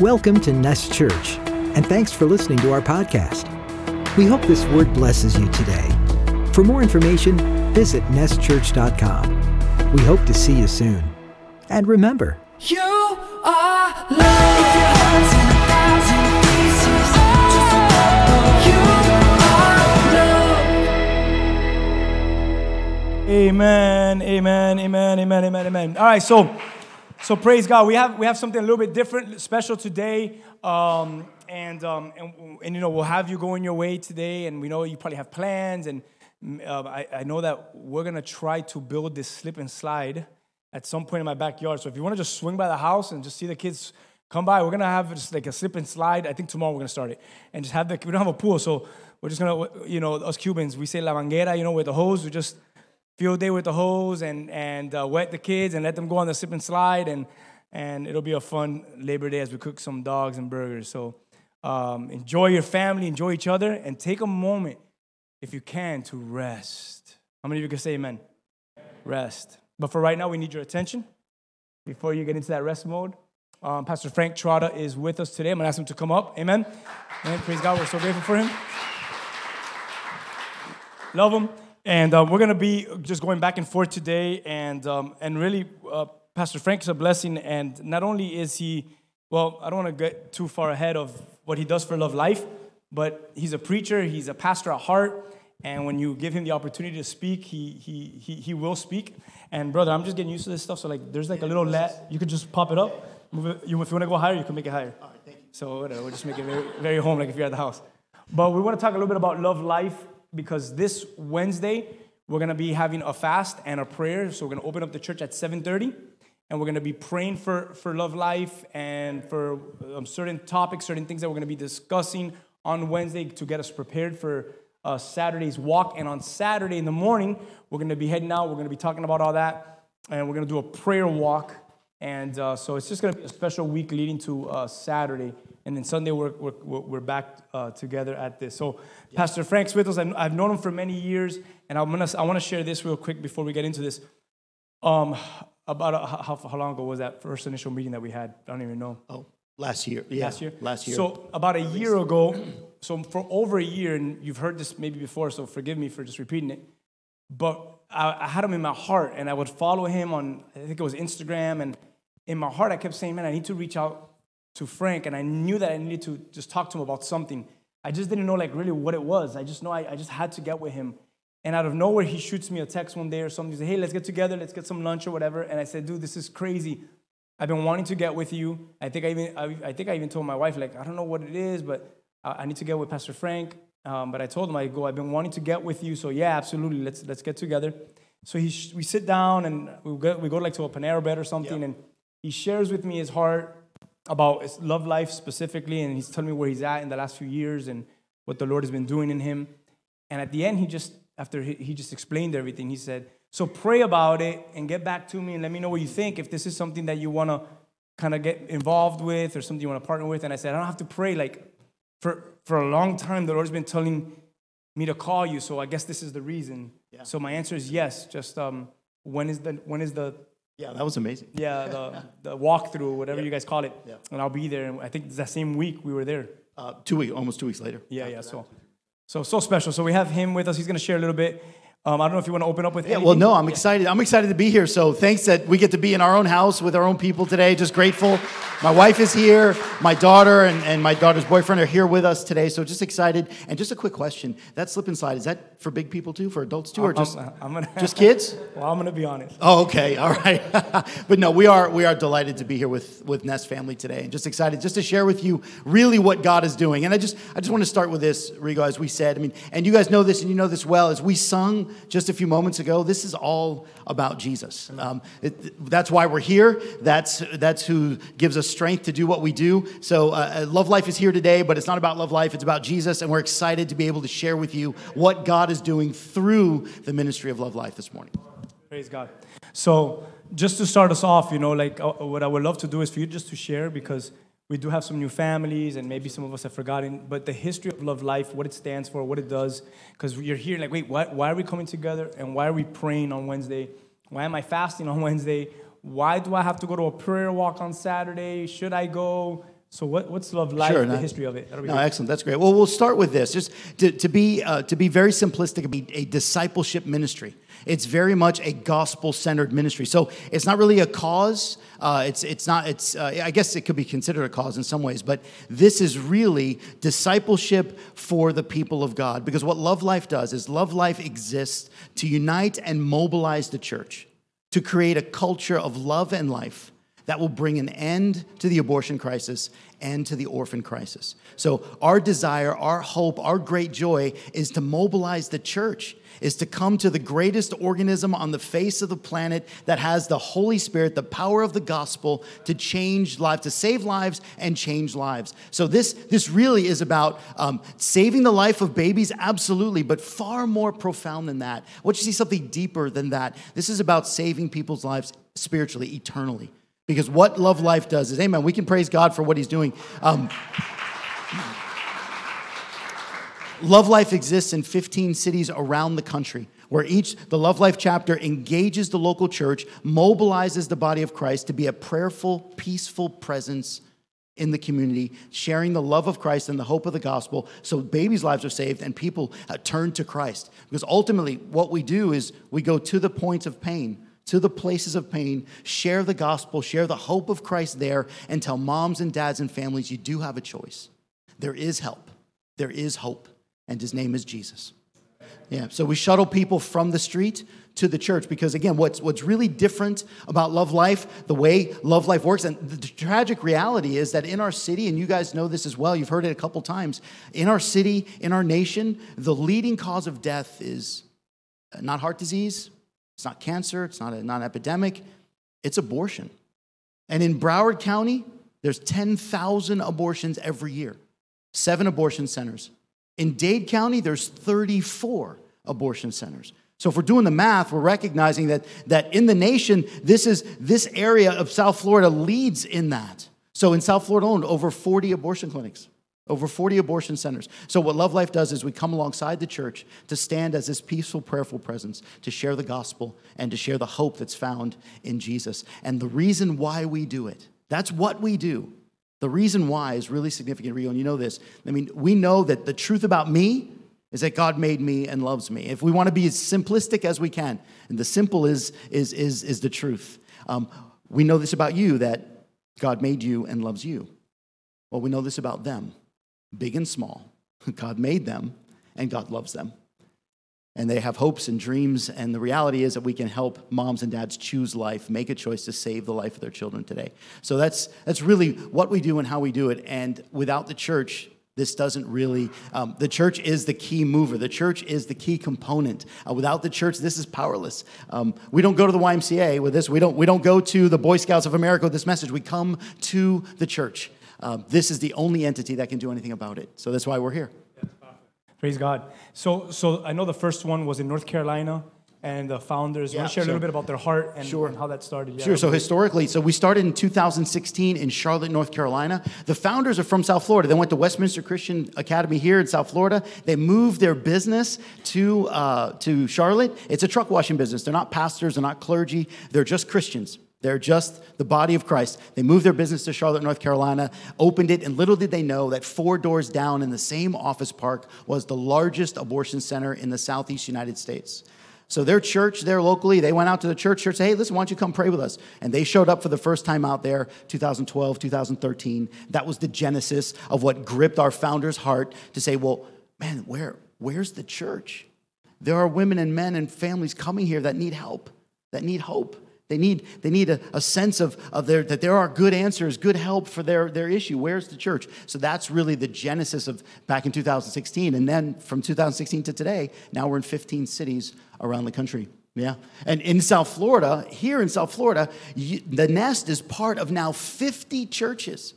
Welcome to Nest Church, and thanks for listening to our podcast. We hope this word blesses you today. For more information, visit nestchurch.com. We hope to see you soon. And remember, You are love. If your heart's in a thousand pieces, just remember you are love. Amen, amen, amen, amen, amen, amen. All right, so so praise God. We have we have something a little bit different, special today, um, and um, and and you know we'll have you going your way today, and we know you probably have plans, and uh, I, I know that we're gonna try to build this slip and slide at some point in my backyard. So if you want to just swing by the house and just see the kids come by, we're gonna have just like a slip and slide. I think tomorrow we're gonna start it, and just have the we don't have a pool, so we're just gonna you know us Cubans we say la manguera, you know, with the hose, we just field day with the hose and and uh, wet the kids and let them go on the slip and slide and and it'll be a fun Labor Day as we cook some dogs and burgers. So um, enjoy your family, enjoy each other, and take a moment if you can to rest. How many of you can say Amen? Rest. But for right now, we need your attention before you get into that rest mode. Um, Pastor Frank Trotta is with us today. I'm gonna ask him to come up. Amen. Amen. Praise God. We're so grateful for him. Love him. And uh, we're going to be just going back and forth today. And, um, and really, uh, Pastor Frank is a blessing. And not only is he, well, I don't want to get too far ahead of what he does for Love Life, but he's a preacher, he's a pastor at heart. And when you give him the opportunity to speak, he, he, he, he will speak. And brother, I'm just getting used to this stuff. So like, there's like a little let. You could just pop it up. Move it. You, if you want to go higher, you can make it higher. All right, thank you. So whatever, we'll just make it very, very home, like if you're at the house. But we want to talk a little bit about love life because this Wednesday we're going to be having a fast and a prayer. So we're going to open up the church at 7:30, and we're going to be praying for for love life and for um, certain topics, certain things that we're going to be discussing on Wednesday to get us prepared for uh, Saturday's walk. And on Saturday in the morning, we're going to be heading out. We're going to be talking about all that, and we're going to do a prayer walk. And uh, so it's just going to be a special week leading to uh, Saturday. And then Sunday, we're, we're, we're back uh, together at this. So, Pastor Frank's with us. I've I've known him for many years. And I'm gonna, I want to share this real quick before we get into this. Um, about a, how, how long ago was that first initial meeting that we had? I don't even know. Oh, last year. Yeah, Last year? Last year. So, about a year ago, so for over a year, and you've heard this maybe before, so forgive me for just repeating it. But I, I had him in my heart, and I would follow him on, I think it was Instagram. And in my heart, I kept saying, man, I need to reach out to Frank. And I knew that I needed to just talk to him about something. I just didn't know, like, really what it was. I just know I, I just had to get with him. And out of nowhere, he shoots me a text one day or something. He said, hey, let's get together, let's get some lunch or whatever. And I said, dude, this is crazy. I've been wanting to get with you. I think I even, I, I think I even told my wife, like, I don't know what it is, but I, I need to get with Pastor Frank. Um, but I told him, I go, I've been wanting to get with you. So yeah, absolutely, let's, let's get together. So he, sh- we sit down and we go, we go like to a Panera Bread or something. And he shares with me his heart about his love life specifically. And he's telling me where he's at in the last few years and what the Lord has been doing in him. And at the end, he just, after he, just explained everything, he said, So pray about it and get back to me and let me know what you think. If this is something that you want to kind of get involved with or something you want to partner with. And I said, I don't have to pray. Like, for, for a long time, the Lord's been telling me to call you. So I guess this is the reason. So my answer is yes. Just um, when is the, when is the, yeah, that was amazing. yeah, the, the walkthrough, whatever you guys call it. Yeah. And I'll be there. And I think it's that same week we were there. Uh, two weeks, almost two weeks later. Yeah, yeah. So, so so special. So we have him with us. He's going to share a little bit. Um, I don't know if you want to open up with. Yeah, well, no, I'm excited. I'm excited to be here. So thanks that we get to be in our own house with our own people today. Just grateful. My wife is here. My daughter and, and my daughter's boyfriend are here with us today. So just excited. And just a quick question: That slip and slide is that for big people too, for adults too, or just I'm, I'm gonna, just kids? Well, I'm going to be honest. Oh, okay, all right. but no, we are we are delighted to be here with with Nest family today, and just excited just to share with you really what God is doing. And I just I just want to start with this, Rigo, as we said. I mean, and you guys know this, and you know this well. As we sung just a few moments ago, this is all about Jesus. Um, it, that's why we're here. That's that's who gives us strength to do what we do. So, uh, Love Life is here today, but it's not about Love Life. It's about Jesus, and we're excited to be able to share with you what God is doing through the ministry of Love Life this morning. Praise God. So, just to start us off, you know, like uh, what I would love to do is for you just to share because we do have some new families and maybe some of us have forgotten, but the history of Love Life, what it stands for, what it does, because you're here like, wait, why, why are we coming together and why are we praying on Wednesday? Why am I fasting on Wednesday? Why do I have to go to a prayer walk on Saturday? Should I go? So what, what's Love Life, Sure, the history of it? No, great. excellent. That's great. Well, we'll start with this. Just to, to be uh, to be very simplistic, be a discipleship ministry. It's very much a gospel centered ministry. So it's not really a cause. Uh, it's it's not. It's uh, I guess it could be considered a cause in some ways, but this is really discipleship for the people of God. Because what Love Life does is Love Life exists to unite and mobilize the church to create a culture of love and life that will bring an end to the abortion crisis and to the orphan crisis. So, our desire, our hope, our great joy is to mobilize the church, is to come to the greatest organism on the face of the planet that has the Holy Spirit, the power of the gospel to change lives, to save lives and change lives. So, this, this really is about um, saving the life of babies, absolutely, but far more profound than that. What you see something deeper than that. This is about saving people's lives spiritually, eternally. Because what Love Life does is, amen, we can praise God for what He's doing. Um, Love Life exists in 15 cities around the country where each, the Love Life chapter engages the local church, mobilizes the body of Christ to be a prayerful, peaceful presence in the community, sharing the love of Christ and the hope of the gospel so babies' lives are saved and people uh, turn to Christ. Because ultimately, what we do is we go to the points of pain to the places of pain, share the gospel, share the hope of Christ there, and tell moms and dads and families you do have a choice. There is help, there is hope, and his name is Jesus. Yeah, so we shuttle people from the street to the church because again, what's what's really different about Love Life, the way Love Life works, and the, tragic reality is that in our city, and you guys know this as well, you've heard it a couple times, in our city, in our nation, the leading cause of death is not heart disease, it's not cancer, it's not a non epidemic, it's abortion. And in Broward County, there's 10,000 abortions every year, seven abortion centers. In Dade County, there's 34 abortion centers. So if we're doing the math, we're recognizing that, that in the nation, this is this area of South Florida leads in that. So in South Florida alone, over 40 abortion clinics, over 40 abortion centers. So what Love Life does is we come alongside the church to stand as this peaceful, prayerful presence, to share the gospel and to share the hope that's found in Jesus. And the reason why we do it, that's what we do. The reason why is really significant, Rigo, and you know this. I mean, we know that the truth about me is that God made me and loves me. If we want to be as simplistic as we can, and the simple is, is, is, is the truth, um, we know this about you that God made you and loves you. Well, we know this about them, big and small. God made them and God loves them. And they have hopes and dreams. And the reality is that we can help moms and dads choose life, make a choice to save the life of their children today. So that's, that's really what we do and how we do it. And without the church, this doesn't really, um, the church is the key mover. The church is the key component. Uh, without the church, this is powerless. Um, we don't go to the YMCA with this. We don't, we don't go to the Boy Scouts of America with this message. We come to the church. Um, this is the only entity that can do anything about it. So that's why we're here. Praise God. So, so I know the first one was in North Carolina, and the founders. Yeah, want to share a little bit about their heart and, Sure. and how that started? Yeah, Sure. So historically, so we started in 2016 in Charlotte, North Carolina. The founders are from South Florida. They went to Westminster Christian Academy here in South Florida. They moved their business to uh, to Charlotte. It's a truck washing business. They're not pastors. They're not clergy. They're just Christians. They're just the body of Christ. They moved their business to Charlotte, North Carolina, opened it, and little did they know that four doors down in the same office park was the largest abortion center in the Southeast United States. So their church there locally, they went out to the church, church said, hey, listen, why don't you come pray with us? And they showed up for the first time out there, 2012, 2013. That was the genesis of what gripped our founder's heart to say, well, man, where, where's the church? There are women and men and families coming here that need help, that need hope. They need, they need a, a sense of, of their, that there are good answers, good help for their, their issue. Where's the church? So that's really the genesis of back in 2016. And then from 2016 to today, now we're in 15 cities around the country. Yeah. And in South Florida, here in South Florida, you, the Nest is part of now 50 churches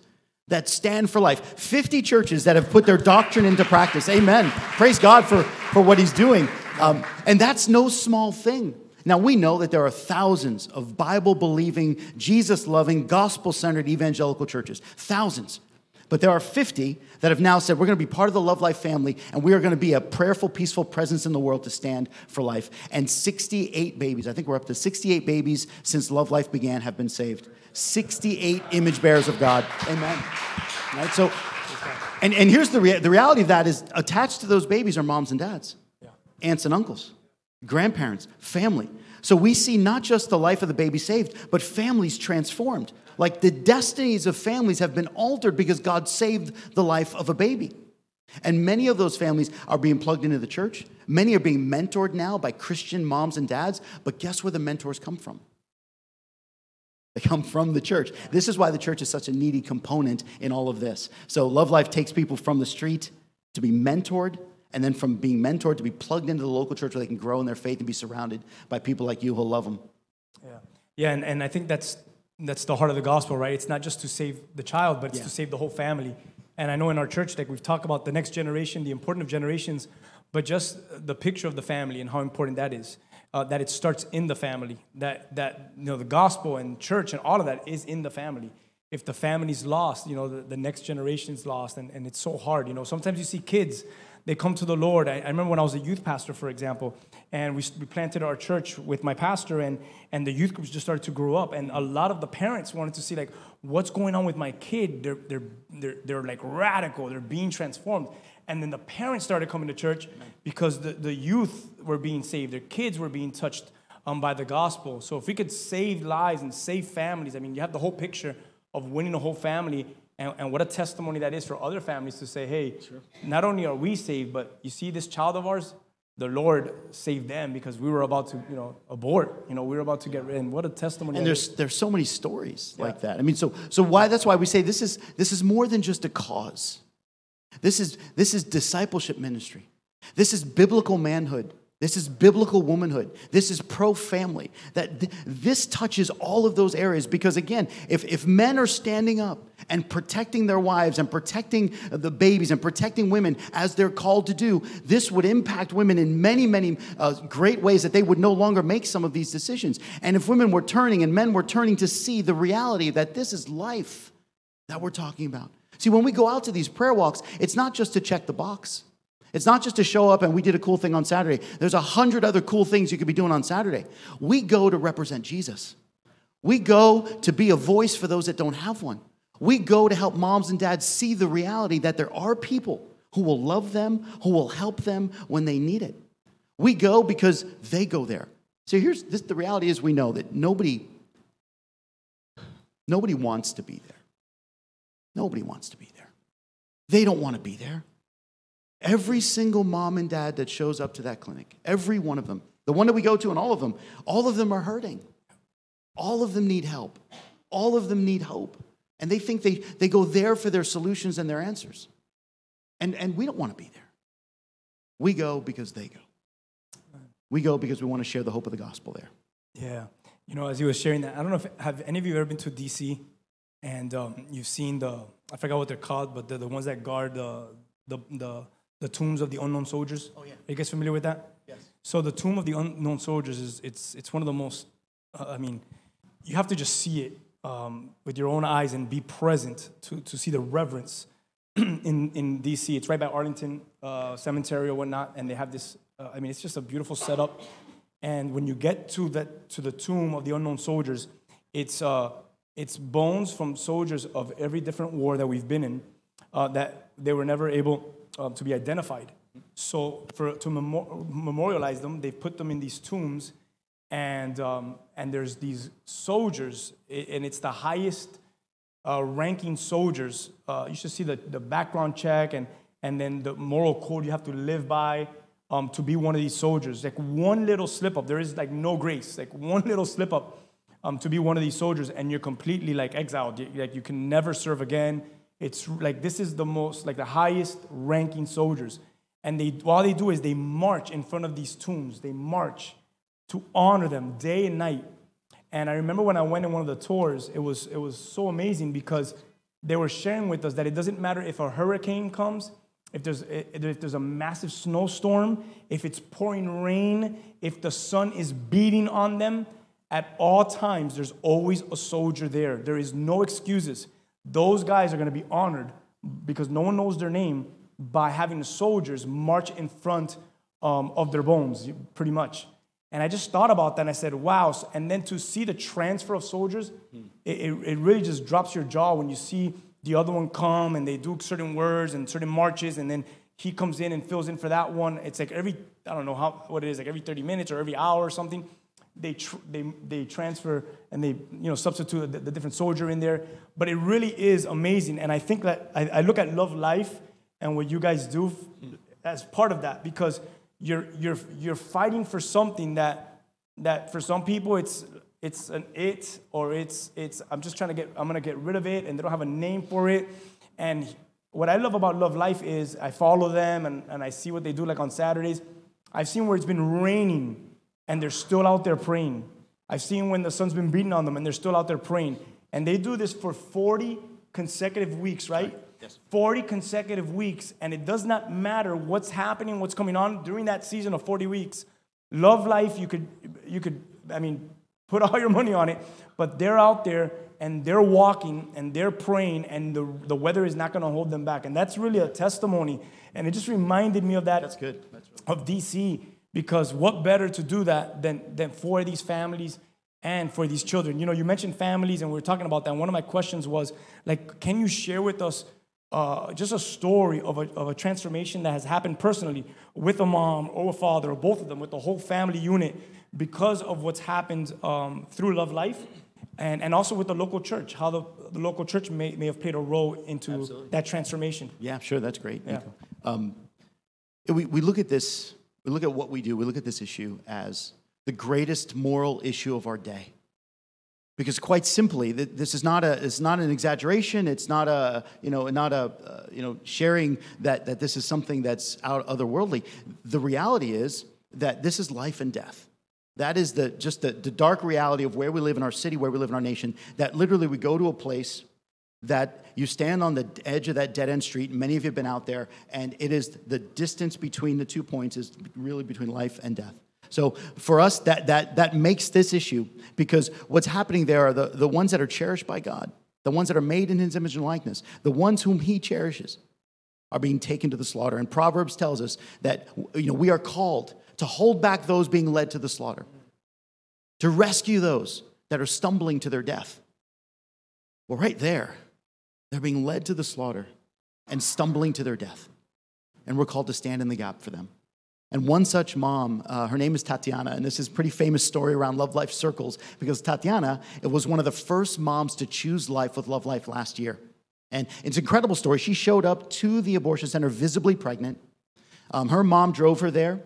that stand for life. 50 churches that have put their doctrine into practice. Amen. Praise God for, for what he's doing. Um, and that's no small thing. Now, we know that there are thousands of Bible believing, Jesus loving, gospel centered evangelical churches. Thousands. But there are 50 that have now said, we're going to be part of the Love Life family, and we are going to be a prayerful, peaceful presence in the world to stand for life. And 68 babies, I think we're up to 68 babies since Love Life began, have been saved. 68 image bearers of God. Amen. Right? So, and, and here's the, rea- the reality of that is attached to those babies are moms and dads, aunts and uncles, grandparents, family. So we see not just the life of the baby saved, but families transformed. Like the destinies of families have been altered because God saved the life of a baby. And many of those families are being plugged into the church. Many are being mentored now by Christian moms and dads. But guess where the mentors come from? They come from the church. This is why the church is such a needy component in all of this. So, Love Life takes people from the street to be mentored, and then from being mentored to be plugged into the local church where they can grow in their faith and be surrounded by people like you who'll love them. Yeah, yeah, and, and I think that's that's the heart of the gospel, right? It's not just to save the child, but it's Yeah. to save the whole family. And I know in our church, like we've talked about the next generation, the importance of generations, but just the picture of the family and how important that is. Uh, that it starts in the family. That that you know the gospel and church and all of that is in the family. If the family's lost, you know the, the next generation's lost, and, and it's so hard. You know sometimes you see kids they come to the Lord. I, I remember when I was a youth pastor, for example, and we, we planted our church with my pastor, and, and the youth groups just started to grow up. And a lot of the parents wanted to see, like, what's going on with my kid? They're, they're, they're, they're like radical, they're being transformed. And then the parents started coming to church because the, the youth were being saved, their kids were being touched um, by the gospel. So if we could save lives and save families, I mean, you have the whole picture of winning a whole family and, and what a testimony that is for other families to say, hey, not only are we saved, but you see this child of ours, the Lord saved them because we were about to, you know, abort. You know, we were about to get rid. And what a testimony! And there's is. there's so many stories like that. I mean, so so why that's why we say this is this is more than just a cause. This is this is discipleship ministry. This is biblical manhood. This is biblical womanhood. This is pro family. That th- this touches all of those areas because again, if if men are standing up and protecting their wives and protecting the babies and protecting women as they're called to do, this would impact women in many, many uh, great ways that they would no longer make some of these decisions. And if women were turning and men were turning to see the reality that this is life that we're talking about. See, when we go out to these prayer walks, it's not just to check the box. It's not just to show up and we did a cool thing on Saturday. There's a hundred other cool things you could be doing on Saturday. We go to represent Jesus. We go to be a voice for those that don't have one. We go to help moms and dads see the reality that there are people who will love them, who will help them when they need it. We go because they go there. So here's this, the reality is we know that nobody nobody wants to be there. Nobody wants to be there. They don't want to be there. Every single mom and dad that shows up to that clinic, every one of them, the one that we go to and all of them, all of them are hurting. All of them need help. All of them need hope. And they think they, they go there for their solutions and their answers. And, and we don't want to be there. We go because they go. We go because we want to share the hope of the gospel there. Yeah. You know, as you were sharing that, I don't know if have any of you ever been to DC and um, you've seen the I forgot what they're called, but the, the ones that guard the, the the the tombs of the unknown soldiers. Oh yeah. Are you guys familiar with that? Yes. So the tomb of the unknown soldiers is it's it's one of the most. Uh, I mean, you have to just see it um, with your own eyes and be present to to see the reverence in in DC. It's right by Arlington uh, Cemetery or whatnot, and they have this. Uh, I mean, it's just a beautiful setup. And when you get to that to the tomb of the unknown soldiers, it's uh, it's bones from soldiers of every different war that we've been in uh, that they were never able uh, to be identified. So for to memor- memorialize them, they've put them in these tombs, and um, and there's these soldiers, and it's the highest uh, ranking soldiers. Uh, you should see the, the background check and, and then the moral code you have to live by um, to be one of these soldiers. Like one little slip up, there is like no grace. Like one little slip up um, to be one of these soldiers, and you're completely like exiled. Like you can never serve again. It's like this is the most like the highest ranking soldiers, and they all they do is they march in front of these tombs. They march to honor them day and night. And I remember when I went in one of the tours, it was, it was so amazing because they were sharing with us that it doesn't matter if a hurricane comes, if there's, if there's a massive snowstorm, if it's pouring rain, if the sun is beating on them, at all times, there's always a soldier there. There is no excuses. Those guys are going to be honored because no one knows their name by having the soldiers march in front um, of their bones, pretty much. And I just thought about that and I said, wow. And then to see the transfer of soldiers, it, it, it really just drops your jaw when you see the other one come and they do certain words and certain marches, and then he comes in and fills in for that one. It's like every I don't know how what it is, like every 30 minutes or every hour or something. They tr- they they transfer and they you know substitute the, the different soldier in there. But it really is amazing, and I think that I, I look at Love Life and what you guys do as part of that because you're you're you're fighting for something that that for some people it's it's an it or it's it's I'm just trying to get I'm gonna get rid of it and they don't have a name for it. And what I love about Love Life is I follow them and, and I see what they do like on Saturdays. I've seen where it's been raining and they're still out there praying. I've seen when the sun's been beating on them and they're still out there praying. And they do this for 40 consecutive weeks, right? Yes. 40 consecutive weeks. And it does not matter what's happening, what's coming on during that season of 40 weeks. Love life, you could, you could, I mean, put all your money on it, but they're out there and they're walking and they're praying and the, the weather is not going to hold them back. And that's really a testimony. And it just reminded me of that That's good. That's really of DC because what better to do that than, than for these families and for these children. You know, you mentioned families and we are talking about that. And one of my questions was like, can you share with us uh, just a story of a, of a transformation that has happened personally with a mom or a father or both of them, with the whole family unit because of what's happened um, through Love Life and, and also with the local church, how the, the local church may, may have played a role into that transformation. Yeah, sure. That's great. Yeah. Um, we, we look at this, we look at what we do, we look at this issue as the greatest moral issue of our day. Because quite simply, this is not, a, it's not an exaggeration. It's not a, you know, not a, uh, you know, sharing that, that this is something that's out otherworldly. The reality is that this is life and death. That is the, just the, the dark reality of where we live in our city, where we live in our nation, that literally we go to a place that you stand on the edge of that dead end street. Many of you have been out there, and it is the distance between the two points is really between life and death. So for us, that, that, that makes this issue because what's happening there are the, the ones that are cherished by God, the ones that are made in his image and likeness, the ones whom he cherishes are being taken to the slaughter. And Proverbs tells us that you know, we are called to hold back those being led to the slaughter, to rescue those that are stumbling to their death. Well, right there, they're being led to the slaughter and stumbling to their death. And we're called to stand in the gap for them. And one such mom, uh, her name is Tatiana, and this is a pretty famous story around Love Life circles because Tatiana it was one of the first moms to choose life with Love Life last year. And it's an incredible story. She showed up to the abortion center visibly pregnant. Um, her mom drove her there.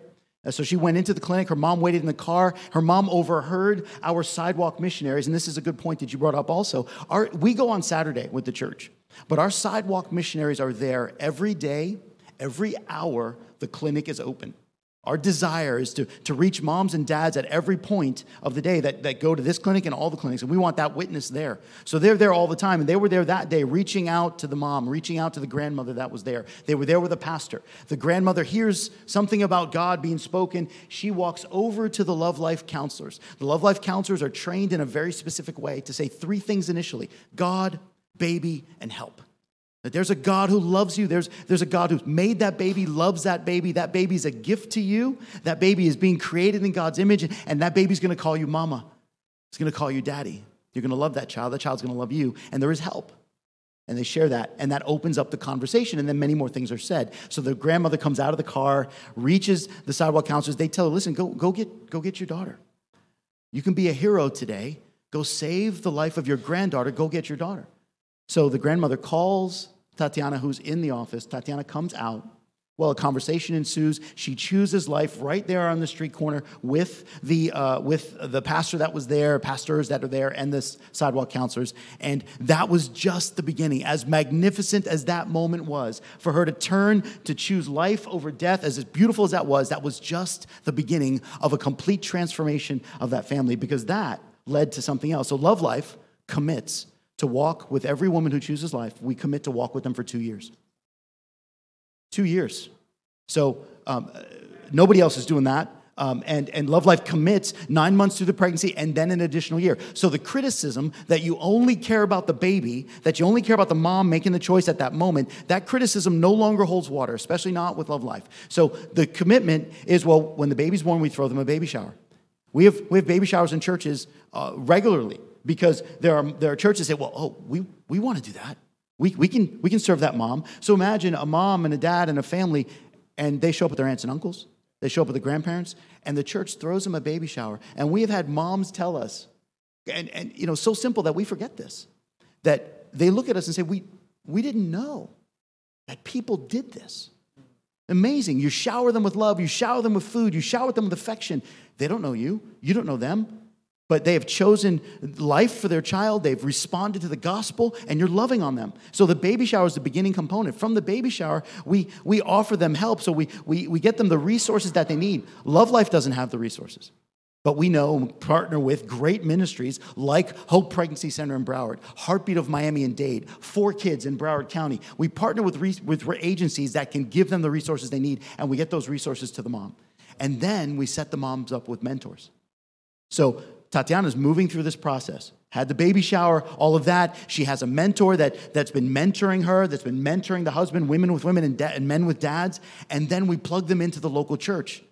So she went into the clinic. Her mom waited in the car. Her mom overheard our sidewalk missionaries, and this is a good point that you brought up also. Our, we go on Saturday with the church, but our sidewalk missionaries are there every day, every hour the clinic is open. Our desire is to, to reach moms and dads at every point of the day that, that go to this clinic and all the clinics, and we want that witness there. So they're there all the time, and they were there that day, reaching out to the mom, reaching out to the grandmother that was there. They were there with a pastor. The grandmother hears something about God being spoken. She walks over to the Love Life counselors. The Love Life counselors are trained in a very specific way to say three things initially God, baby, and help. That there's a God who loves you. There's, there's a God who's made that baby, loves that baby. That baby is a gift to you. That baby is being created in God's image, and that baby's gonna call you mama. It's gonna call you daddy. You're gonna love that child. That child's gonna love you, and there is help. And they share that, and that opens up the conversation, and then many more things are said. So the grandmother comes out of the car, reaches the sidewalk counselors. They tell her, listen, go, go, get, go get your daughter. You can be a hero today. Go save the life of your granddaughter. Go get your daughter. So the grandmother calls Tatiana, who's in the office. Tatiana comes out. Well, a conversation ensues. She chooses life right there on the street corner with the, uh, with the pastor that was there, pastors that are there, and the sidewalk counselors. And that was just the beginning. As magnificent as that moment was, for her to turn to choose life over death, as beautiful as that was, that was just the beginning of a complete transformation of that family because that led to something else. So, Love Life commits to walk with every woman who chooses life. We commit to walk with them for two years. Two years. So um, nobody else is doing that. Um, and, and Love Life commits nine months through the pregnancy and then an additional year. So the criticism that you only care about the baby, that you only care about the mom making the choice at that moment, that criticism no longer holds water, especially not with Love Life. So the commitment is well, when the baby's born, we throw them a baby shower. We have, we have baby showers in churches uh, regularly because there are, there are churches that say, well, oh, we, we want to do that. We, we, can, we can serve that mom. So imagine a mom and a dad and a family, and they show up with their aunts and uncles, they show up with the grandparents, and the church throws them a baby shower. And we have had moms tell us, and, and you know, so simple that we forget this, that they look at us and say, we, we didn't know that people did this. Amazing. You shower them with love, you shower them with food, you shower them with affection. They don't know you, you don't know them, but they have chosen life for their child. They've responded to the gospel, and you're loving on them. So the baby shower is the beginning component. From the baby shower, we, we offer them help, so we, we, we get them the resources that they need. Love Life doesn't have the resources. But we know partner with great ministries like Hope Pregnancy Center in Broward, Heartbeat of Miami and Dade, Four Kids in Broward County. We partner with, re- with agencies that can give them the resources they need, and we get those resources to the mom. And then we set the moms up with mentors. So Tatiana's moving through this process. Had the baby shower, all of that. She has a mentor that, that's been mentoring her, that's been mentoring the husband, women with women, and, da- and men with dads. And then we plug them into the local church.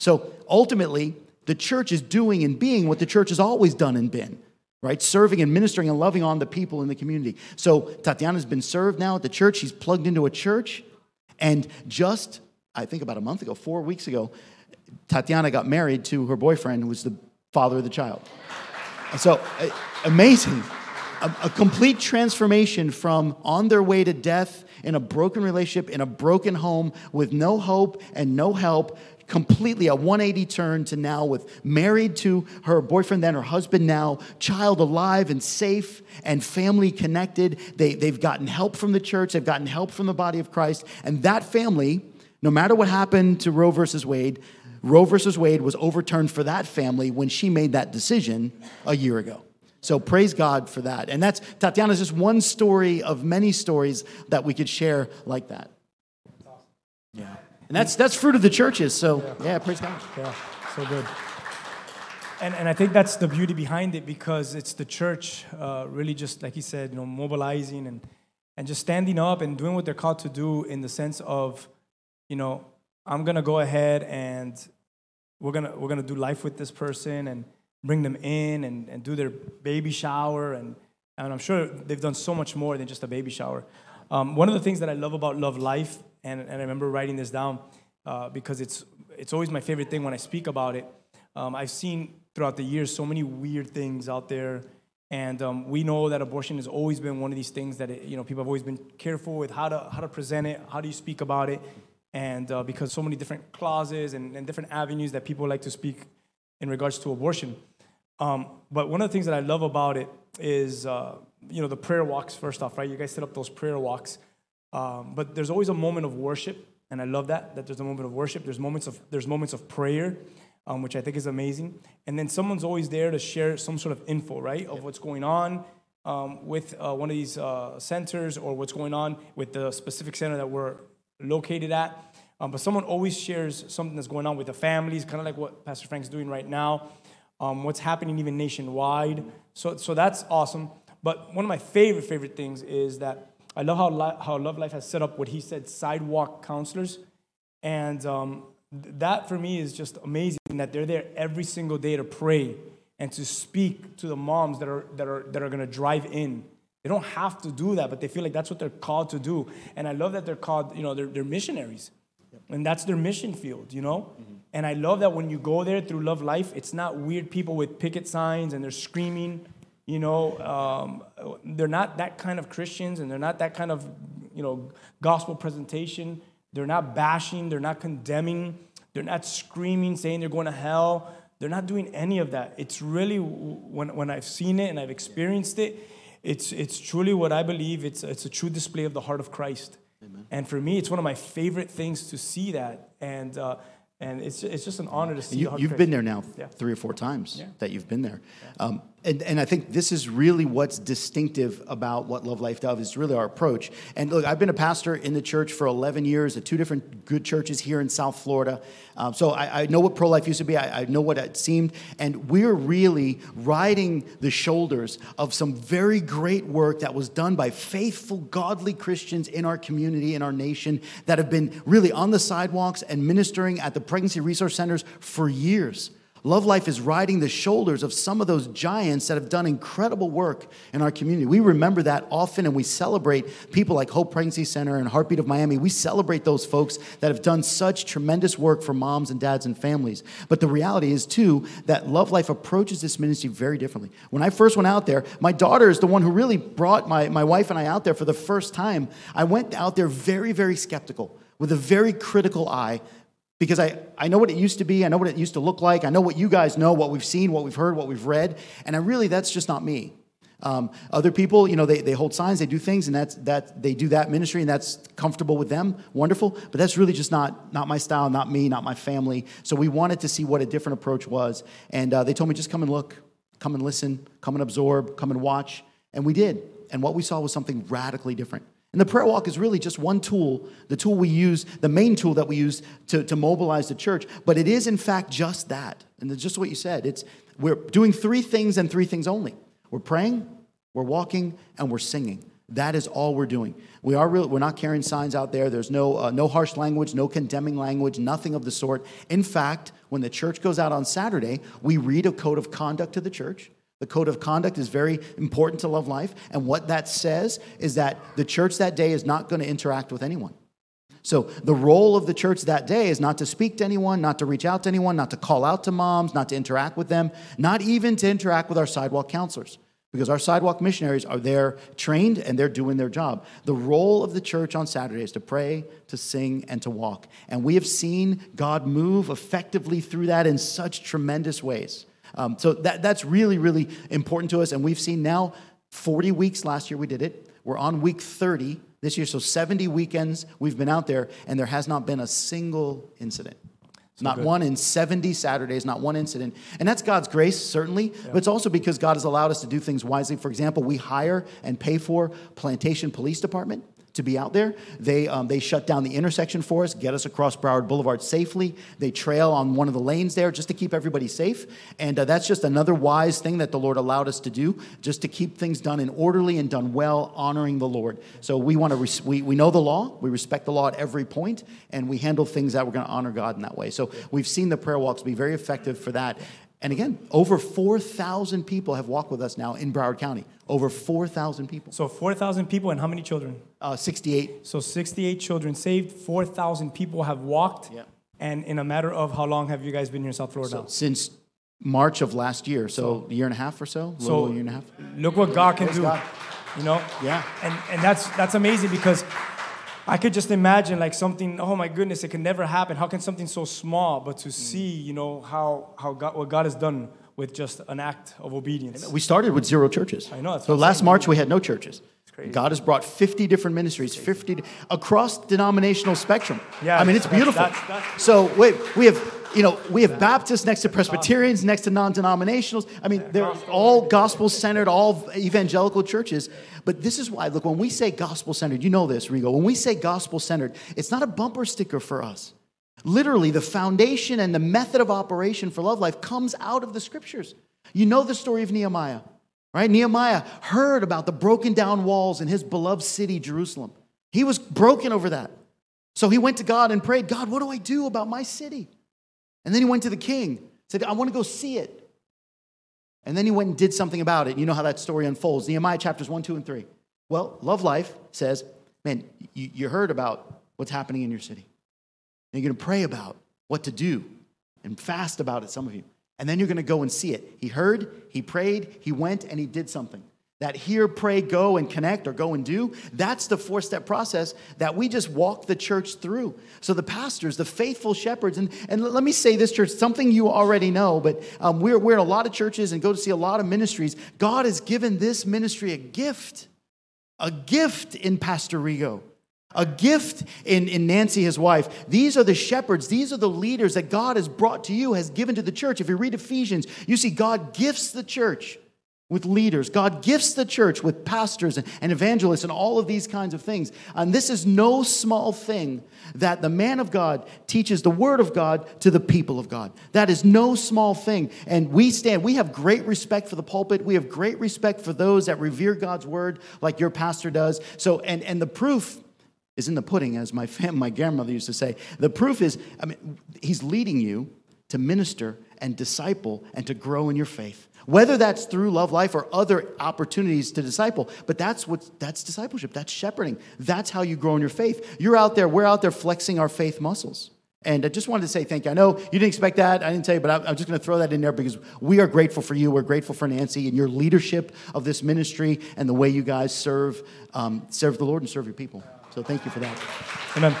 So ultimately, the church is doing and being what the church has always done and been, right? Serving and ministering and loving on the people in the community. So Tatiana's been served now at the church. She's plugged into a church. And just, I think about a month ago, four weeks ago, Tatiana got married to her boyfriend, who was the father of the child. So amazing. A, a complete transformation from on their way to death in a broken relationship, in a broken home with no hope and no help, completely a 180 turn to now with married to her boyfriend, then her husband now, child alive and safe and family connected. They, they've gotten help from the church, they've gotten help from the body of Christ. And that family, no matter what happened to Roe versus Wade, Roe versus Wade was overturned for that family when she made that decision a year ago. So praise God for that. And that's Tatiana's just one story of many stories that we could share like that. Yeah. And that's that's fruit of the churches. So yeah, praise God. Yeah, so good. And, and I think that's the beauty behind it because it's the church uh, really just, like he said, you know, mobilizing and, and just standing up and doing what they're called to do in the sense of, you know, I'm gonna go ahead and we're gonna we're gonna do life with this person and bring them in and, and do their baby shower and and I'm sure they've done so much more than just a baby shower. Um, one of the things that I love about Love Life, and, and I remember writing this down uh, because it's it's always my favorite thing when I speak about it. Um, I've seen throughout the years so many weird things out there, and um, we know that abortion has always been one of these things that it, you know people have always been careful with how to how to present it, how do you speak about it, and uh, because so many different clauses and, and different avenues that people like to speak in regards to abortion. Um, but one of the things that I love about it is, uh, you know, the prayer walks, first off, right? You guys set up those prayer walks. Um, but there's always a moment of worship, and I love that, that there's a moment of worship. There's moments of, there's moments of prayer, um, which I think is amazing. And then someone's always there to share some sort of info, right, of what's going on um, with uh, one of these uh, centers or what's going on with the specific center that we're located at. Um, but someone always shares something that's going on with the families, kind of like what Pastor Frank's doing right now, um, what's happening even nationwide. So, so that's awesome. But one of my favorite, favorite things is that I love how, Li- how Love Life has set up what he said sidewalk counselors. And um, th- that for me is just amazing that they're there every single day to pray and to speak to the moms that are, that are, that are going to drive in. They don't have to do that, but they feel like that's what they're called to do. And I love that they're called, you know, they're, they're missionaries. And that's their mission field, you know? And I love that when you go there through Love Life, it's not weird people with picket signs and they're screaming, you know? Um, they're not that kind of Christians and they're not that kind of, you know, gospel presentation. They're not bashing, they're not condemning, they're not screaming, saying they're going to hell. They're not doing any of that. It's really, when, when I've seen it and I've experienced it, it's, it's truly what I believe. It's, it's a true display of the heart of Christ. And for me, it's one of my favorite things to see that. And, uh, and it's, it's just an honor to see You, heart of you've Christ. been there now Yeah. three or four times Yeah. that you've been there. Um, and, and I think this is really what's distinctive about what Love Life does. is really our approach. And look, I've been a pastor in the church for 11 years at two different good churches here in South Florida. Um, so I, I know what pro life used to be, I, I know what it seemed. And we're really riding the shoulders of some very great work that was done by faithful, godly Christians in our community, in our nation, that have been really on the sidewalks and ministering at the pregnancy resource centers for years. Love Life is riding the shoulders of some of those giants that have done incredible work in our community. We remember that often and we celebrate people like Hope Pregnancy Center and Heartbeat of Miami. We celebrate those folks that have done such tremendous work for moms and dads and families. But the reality is, too, that Love Life approaches this ministry very differently. When I first went out there, my daughter is the one who really brought my, my wife and I out there for the first time. I went out there very, very skeptical with a very critical eye because I, I know what it used to be. I know what it used to look like. I know what you guys know, what we've seen, what we've heard, what we've read. And I really, that's just not me. Um, other people, you know, they, they hold signs, they do things, and that's, that, they do that ministry, and that's comfortable with them. Wonderful. But that's really just not, not my style, not me, not my family. So we wanted to see what a different approach was. And uh, they told me, just come and look, come and listen, come and absorb, come and watch. And we did. And what we saw was something radically different. And the prayer walk is really just one tool, the tool we use, the main tool that we use to, to mobilize the church. But it is, in fact, just that. And it's just what you said. It's we're doing three things and three things only. We're praying, we're walking, and we're singing. That is all we're doing. We are real, we're not carrying signs out there. There's no, uh, no harsh language, no condemning language, nothing of the sort. In fact, when the church goes out on Saturday, we read a code of conduct to the church. The code of conduct is very important to love life. And what that says is that the church that day is not going to interact with anyone. So, the role of the church that day is not to speak to anyone, not to reach out to anyone, not to call out to moms, not to interact with them, not even to interact with our sidewalk counselors, because our sidewalk missionaries are there trained and they're doing their job. The role of the church on Saturday is to pray, to sing, and to walk. And we have seen God move effectively through that in such tremendous ways. Um, so that, that's really, really important to us. And we've seen now 40 weeks last year we did it. We're on week 30 this year. So 70 weekends we've been out there, and there has not been a single incident. not good. one in 70 Saturdays, not one incident. And that's God's grace, certainly, but it's also because God has allowed us to do things wisely. For example, we hire and pay for Plantation Police Department to be out there. They, um, they shut down the intersection for us, get us across Broward Boulevard safely. They trail on one of the lanes there just to keep everybody safe. And uh, that's just another wise thing that the Lord allowed us to do, just to keep things done in orderly and done well, honoring the Lord. So we want to, res- we, we know the law, we respect the law at every point, and we handle things that we're going to honor God in that way. So we've seen the prayer walks be very effective for that. And again, over 4,000 people have walked with us now in Broward County. Over 4,000 people. So 4,000 people and how many children? Uh, 68 So 68 children saved, 4,000 people have walked. Yeah. And in a matter of how long have you guys been here in South Florida? now? since March of last year, so a year and a half or so, a So little year and a half. look what God can do. God. You know? Yeah. And and that's that's amazing because I could just imagine like something, oh my goodness, it could never happen. How can something so small, but Mm. to see, you know, how how God what God has done with just an act of obedience. We started with zero churches. I know, that's So last. March we had no churches. crazy. God has brought 50 different ministries, 50 across denominational spectrum. Yeah, I mean it's that's- beautiful. that's- that's- so wait, we have you know we have Baptists next to Presbyterians, next to non-denominationals. I mean they're all gospel-centered, all evangelical churches. But this is why look when we say gospel-centered, you know this, Rigo. When we say gospel-centered, it's not a bumper sticker for us. Literally, the foundation and the method of operation for Love Life comes out of the scriptures. You know the story of Nehemiah, right? Nehemiah heard about the broken down walls in his beloved city, Jerusalem. He was broken over that. So he went to God and prayed, God, what do I do about my city? And then he went to the king, said, I want to go see it. And then he went and did something about it. You know how that story unfolds. Nehemiah chapters 1, 2, and 3. Well, Love Life says, man, you, you heard about what's happening in your city. And you're going to pray about what to do and fast about it, some of you. And then you're going to go and see it. He heard, he prayed, he went, and he did something. That hear, pray, go, and connect or go and do, that's the four step process that we just walk the church through. So the pastors, the faithful shepherds, and, and let me say this, church, something you already know, but um, we're, we're in a lot of churches and go to see a lot of ministries. God has given this ministry a gift, a gift in Pastor Rigo. A gift in, in Nancy, his wife. These are the shepherds. These are the leaders that God has brought to you, has given to the church. If you read Ephesians, you see God gifts the church with leaders. God gifts the church with pastors and, evangelists and all of these kinds of things. And this is no small thing that the man of God teaches the word of God to the people of God. That is no small thing. And we stand, we have great respect for the pulpit. We have great respect for those that revere God's word like your pastor does. So, and, and the proof is in the pudding, as my fam- my grandmother used to say. The proof is, I mean, he's leading you to minister and disciple and to grow in your faith. Whether that's through Love Life or other opportunities to disciple, but that's what that's discipleship, that's shepherding. That's how you grow in your faith. You're out there, we're out there flexing our faith muscles. And I just wanted to say thank you. I know you didn't expect that. I didn't tell you, but I'm just going to throw that in there because we are grateful for you. We're grateful for Nancy and your leadership of this ministry and the way you guys serve, um, serve the Lord and serve your people. So thank you for that. Amen.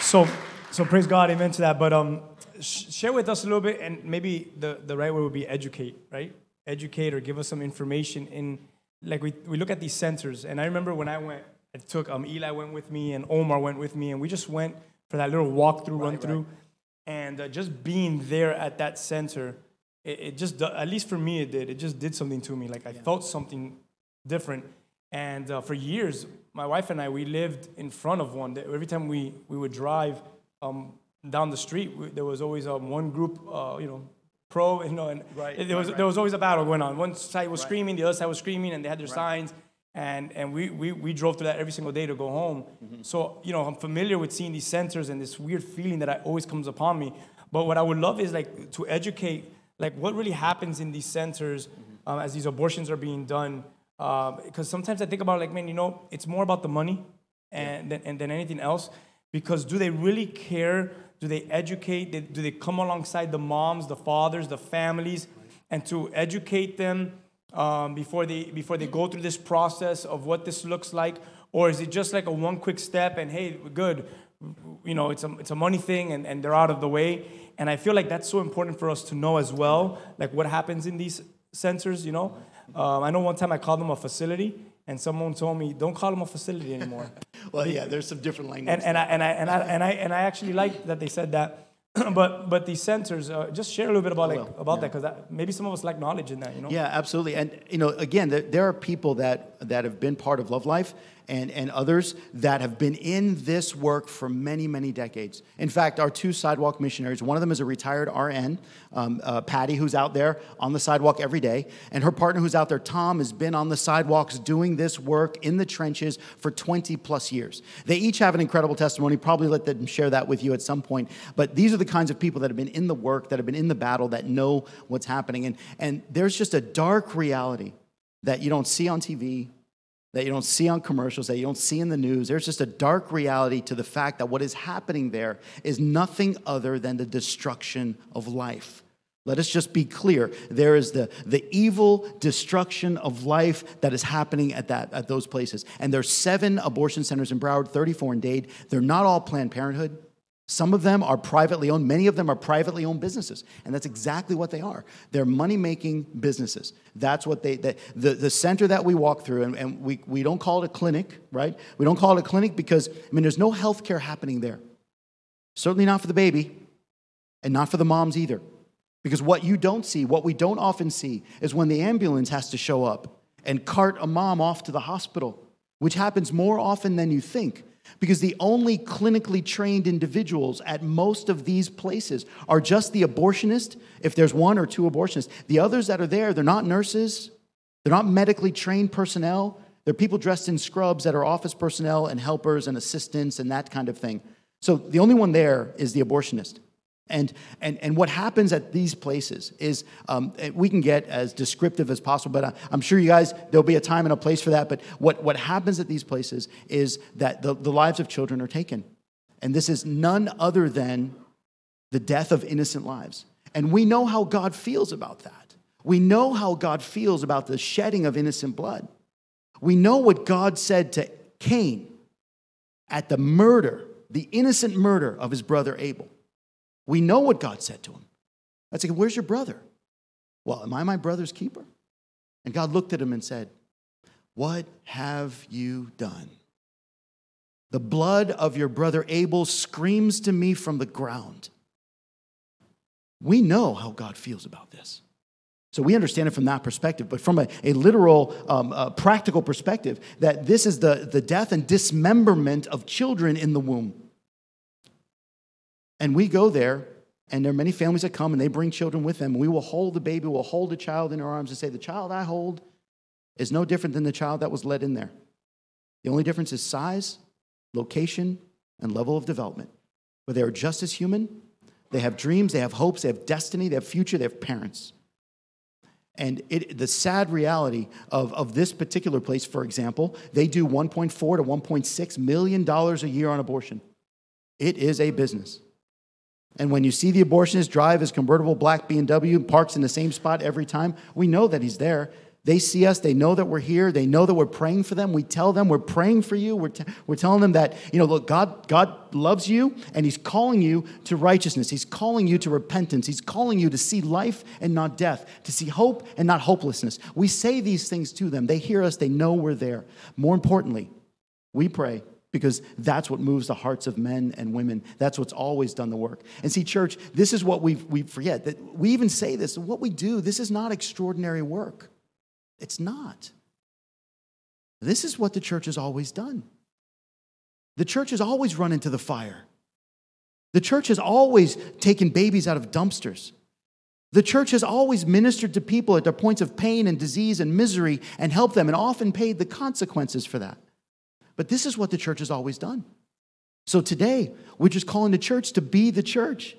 So, so praise God, amen to that. But um, share with us a little bit, and maybe the, the right word would be educate, right? Educate or give us some information in, like we, we look at these centers. And I remember when I went, I took, um, Eli went with me and Omar went with me, and we just went for that little walkthrough, run through. And uh, just being there at that center, it, it just, at least for me, it did. It just did something to me. Like I felt something different. And uh, for years, my wife and I, we lived in front of one. Every time we, we would drive um, down the street, there was always um, one group, uh, you know, pro, you know, and Right, there, was, there was always a battle going on. One side was screaming, the other side was screaming, and they had their signs. And, and we, we, we drove through that every single day to go home. Mm-hmm. So, you know, I'm familiar with seeing these centers and this weird feeling that I, always comes upon me. But what I would love is like to educate, like what really happens in these centers Mm-hmm. um, as these abortions are being done. Because sometimes I think about like, man, you know, it's more about the money and, than, and than anything else. Because do they really care? Do they educate? Do they come alongside the moms, the fathers, the families, and to educate them um, before they before they go through this process of what this looks like, or is it just like a one quick step and hey, good, you know, it's a it's a money thing and, and they're out of the way. And I feel like that's so important for us to know as well, like what happens in these centers. You know, um, I know one time I called them a facility, and someone told me don't call them a facility anymore. Well, yeah, there's some different language. and, and, I, and, I, and, I, and, I, and I actually like that they said that. but but these centers, uh, just share a little bit about like about that because maybe some of us lack knowledge in that. You know. Yeah, absolutely. And you know, again, there, there are people that that have been part of Love Life and, and others that have been in this work for many, many decades. In fact, our two sidewalk missionaries, one of them is a retired RN, um, uh, Patty, who's out there on the sidewalk every day, and her partner who's out there, Tom, has been on the sidewalks doing this work in the trenches for 20 plus years. They each have an incredible testimony. Probably let them share that with you at some point. But these are the kinds of people that have been in the work, that have been in the battle, that know what's happening. And, and there's just a dark reality that you don't see on TV, that you don't see on commercials, that you don't see in the news. There's just a dark reality to the fact that what is happening there is nothing other than the destruction of life. Let us just be clear. There is the, the evil destruction of life that is happening at, that, at those places. And there's seven abortion centers in Broward, 34 in Dade. They're not all Planned Parenthood. Some of them are privately owned, many of them are privately owned businesses. And that's exactly what they are. They're money making businesses. That's what they, they the, the center that we walk through, and, and we, we don't call it a clinic, right? We don't call it a clinic because, I mean, there's no health care happening there. Certainly not for the baby, and not for the moms either. Because what you don't see, what we don't often see, is when the ambulance has to show up and cart a mom off to the hospital, which happens more often than you think. Because the only clinically trained individuals at most of these places are just the abortionist, if there's one or two abortionists. The others that are there, they're not nurses, they're not medically trained personnel. They're people dressed in scrubs that are office personnel and helpers and assistants and that kind of thing. So the only one there is the abortionist. And, and, and what happens at these places is um, we can get as descriptive as possible, but I, I'm sure you guys, there'll be a time and a place for that. But what, what happens at these places is that the, the lives of children are taken. And this is none other than the death of innocent lives. And we know how God feels about that. We know how God feels about the shedding of innocent blood. We know what God said to Cain at the murder, the innocent murder of his brother Abel. We know what God said to him. I said, Where's your brother? Well, am I my brother's keeper? And God looked at him and said, What have you done? The blood of your brother Abel screams to me from the ground. We know how God feels about this. So we understand it from that perspective, but from a, a literal, um, uh, practical perspective, that this is the, the death and dismemberment of children in the womb. And we go there, and there are many families that come and they bring children with them. We will hold the baby, we'll hold the child in our arms and say, The child I hold is no different than the child that was led in there. The only difference is size, location, and level of development. But they are just as human They have dreams, they have hopes, they have destiny, they have future, they have parents. And it, the sad reality of, of this particular place, for example, they do 1.4 to 1.6 million dollars a year on abortion. It is a business. And when you see the abortionist drive his convertible black BMW and parks in the same spot every time, we know that he's there. They see us, they know that we're here, they know that we're praying for them. We tell them we're praying for you. We're, t- we're telling them that, you know, look, God, God loves you and He's calling you to righteousness. He's calling you to repentance. He's calling you to see life and not death, to see hope and not hopelessness. We say these things to them. They hear us, they know we're there. More importantly, we pray because that's what moves the hearts of men and women. That's what's always done the work. And see, church, this is what we we forget that we even say this. What we do, this is not extraordinary work. It's not. This is what the church has always done. The church has always run into the fire. The church has always taken babies out of dumpsters. The church has always ministered to people at their points of pain and disease and misery and helped them and often paid the consequences for that. But this is what the church has always done. So today, we're just calling the church to be the church.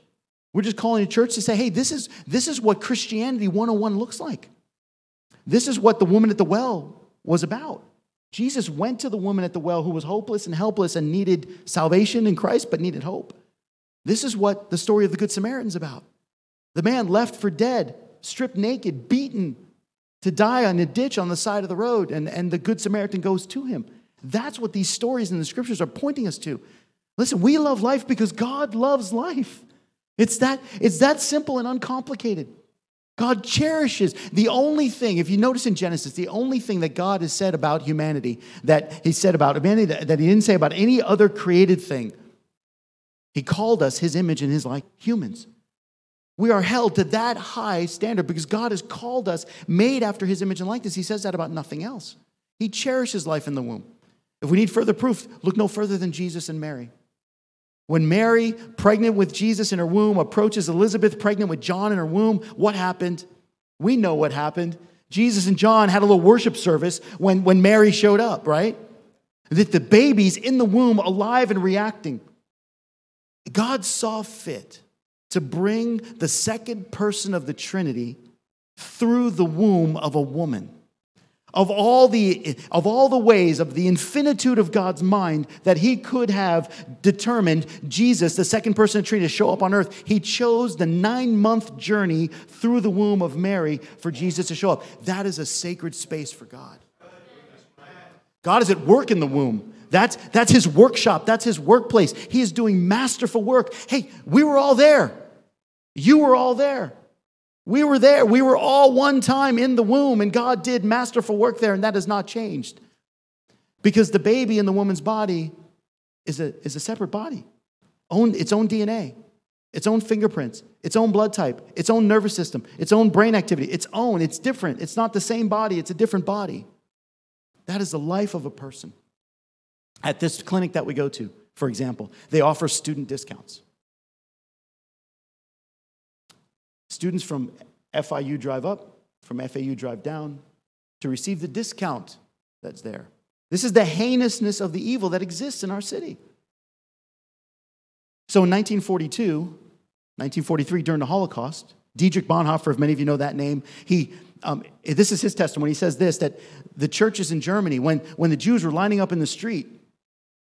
We're just calling the church to say, hey, this is, this is what Christianity 101 looks like. This is what the woman at the well was about. Jesus went to the woman at the well who was hopeless and helpless and needed salvation in Christ, but needed hope. This is what the story of the Good Samaritan's about. The man left for dead, stripped naked, beaten to die on a ditch on the side of the road, and, and the Good Samaritan goes to him. That's what these stories in the scriptures are pointing us to. Listen, we love life because God loves life. It's that, it's that simple and uncomplicated. God cherishes the only thing, if you notice in Genesis, the only thing that God has said about humanity, that He said about humanity, that, that He didn't say about any other created thing. He called us His image and His like humans. We are held to that high standard because God has called us made after His image and likeness. He says that about nothing else. He cherishes life in the womb. If we need further proof, look no further than Jesus and Mary. When Mary, pregnant with Jesus in her womb, approaches Elizabeth, pregnant with John in her womb, what happened? We know what happened. Jesus and John had a little worship service when, when Mary showed up, right? That the baby's in the womb, alive and reacting. God saw fit to bring the second person of the Trinity through the womb of a woman of all the of all the ways of the infinitude of God's mind that he could have determined Jesus the second person of the Trinity to show up on earth he chose the 9 month journey through the womb of Mary for Jesus to show up. That is a sacred space for God. God is at work in the womb. That's that's his workshop. That's his workplace. He is doing masterful work. Hey we were all there. You were all there we were there. We were all one time in the womb, and God did masterful work there, and that has not changed. Because the baby in the woman's body is a, is a separate body, own, its own DNA, its own fingerprints, its own blood type, its own nervous system, its own brain activity, its own. It's different. It's not the same body, it's a different body. That is the life of a person. At this clinic that we go to, for example, they offer student discounts. Students from FIU drive up, from FAU drive down to receive the discount that's there. This is the heinousness of the evil that exists in our city. So in 1942, 1943, during the Holocaust, Dietrich Bonhoeffer, if many of you know that name, he, um, this is his testimony. He says this that the churches in Germany, when, when the Jews were lining up in the street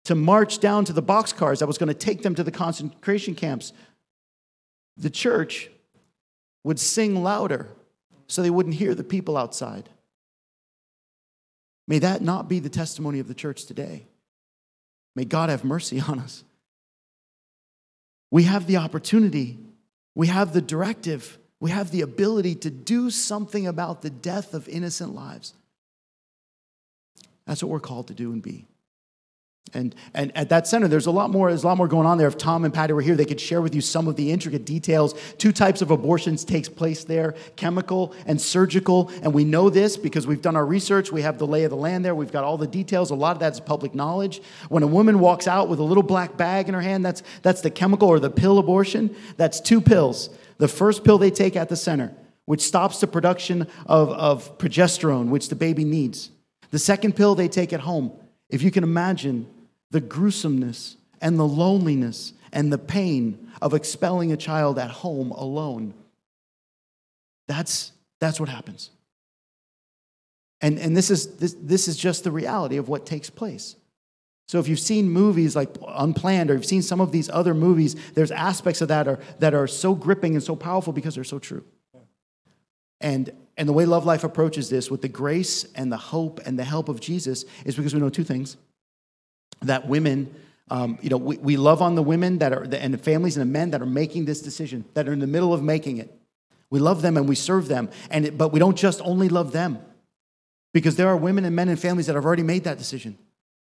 to march down to the boxcars that was going to take them to the concentration camps, the church would sing louder so they wouldn't hear the people outside. May that not be the testimony of the church today. May God have mercy on us. We have the opportunity, we have the directive, we have the ability to do something about the death of innocent lives. That's what we're called to do and be. And, and at that center, there's a lot more. There's a lot more going on there. If Tom and Patty were here, they could share with you some of the intricate details. Two types of abortions takes place there: chemical and surgical. And we know this because we've done our research. We have the lay of the land there. We've got all the details. A lot of that's public knowledge. When a woman walks out with a little black bag in her hand, that's that's the chemical or the pill abortion. That's two pills. The first pill they take at the center, which stops the production of, of progesterone, which the baby needs. The second pill they take at home. If you can imagine the gruesomeness and the loneliness and the pain of expelling a child at home alone. That's, that's what happens. And, and this, is, this, this is just the reality of what takes place. So if you've seen movies like Unplanned or you've seen some of these other movies, there's aspects of that are, that are so gripping and so powerful because they're so true. And, and the way Love Life approaches this with the grace and the hope and the help of Jesus is because we know two things. That women, um, you know, we, we love on the women that are, and the families and the men that are making this decision, that are in the middle of making it. We love them and we serve them. And it, but we don't just only love them because there are women and men and families that have already made that decision,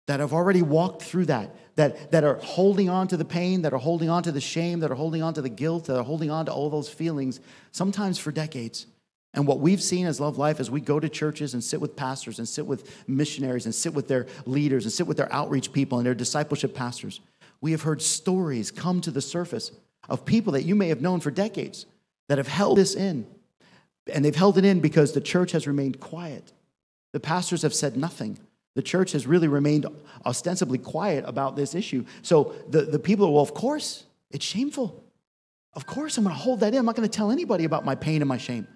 that have already walked through that, that, that are holding on to the pain, that are holding on to the shame, that are holding on to the guilt, that are holding on to all those feelings, sometimes for decades. And what we've seen as Love Life as we go to churches and sit with pastors and sit with missionaries and sit with their leaders and sit with their outreach people and their discipleship pastors, we have heard stories come to the surface of people that you may have known for decades that have held this in. And they've held it in because the church has remained quiet. The pastors have said nothing. The church has really remained ostensibly quiet about this issue. So the, the people are, well, of course, it's shameful. Of course, I'm going to hold that in. I'm not going to tell anybody about my pain and my shame.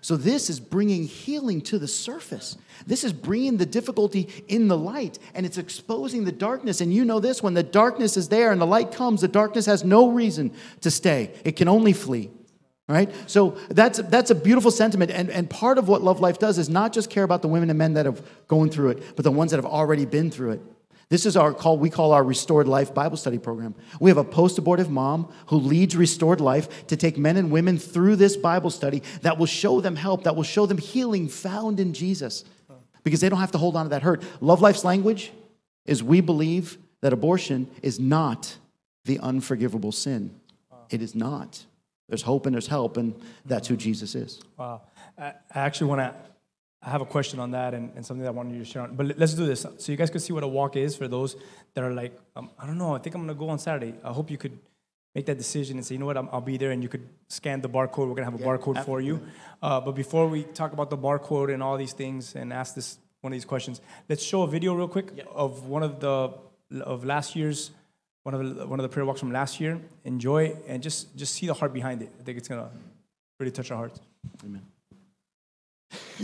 So, this is bringing healing to the surface. This is bringing the difficulty in the light and it's exposing the darkness. And you know this when the darkness is there and the light comes, the darkness has no reason to stay, it can only flee. Right? So that's, that's a beautiful sentiment. And, and part of what Love Life does is not just care about the women and men that have gone through it, but the ones that have already been through it. This is our call, we call our Restored Life Bible Study program. We have a post abortive mom who leads Restored Life to take men and women through this Bible study that will show them help, that will show them healing found in Jesus because they don't have to hold on to that hurt. Love Life's language is we believe that abortion is not the unforgivable sin. It is not. There's hope and there's help, and that's who Jesus is. Wow. I, I actually want to. I have a question on that and, and something that I wanted you to share on. But let's do this so you guys can see what a walk is for those that are like, um, I don't know, I think I'm going to go on Saturday. I hope you could make that decision and say, you know what, i will be there and you could scan the barcode. We're going to have a barcode for you. Uh, but before we talk about the barcode and all these things and ask this one of these questions, let's show a video real quick of one of the of last year's one of the, one of the prayer walks from last year. Enjoy and just just see the heart behind it. I think it's gonna really touch our hearts. Amen.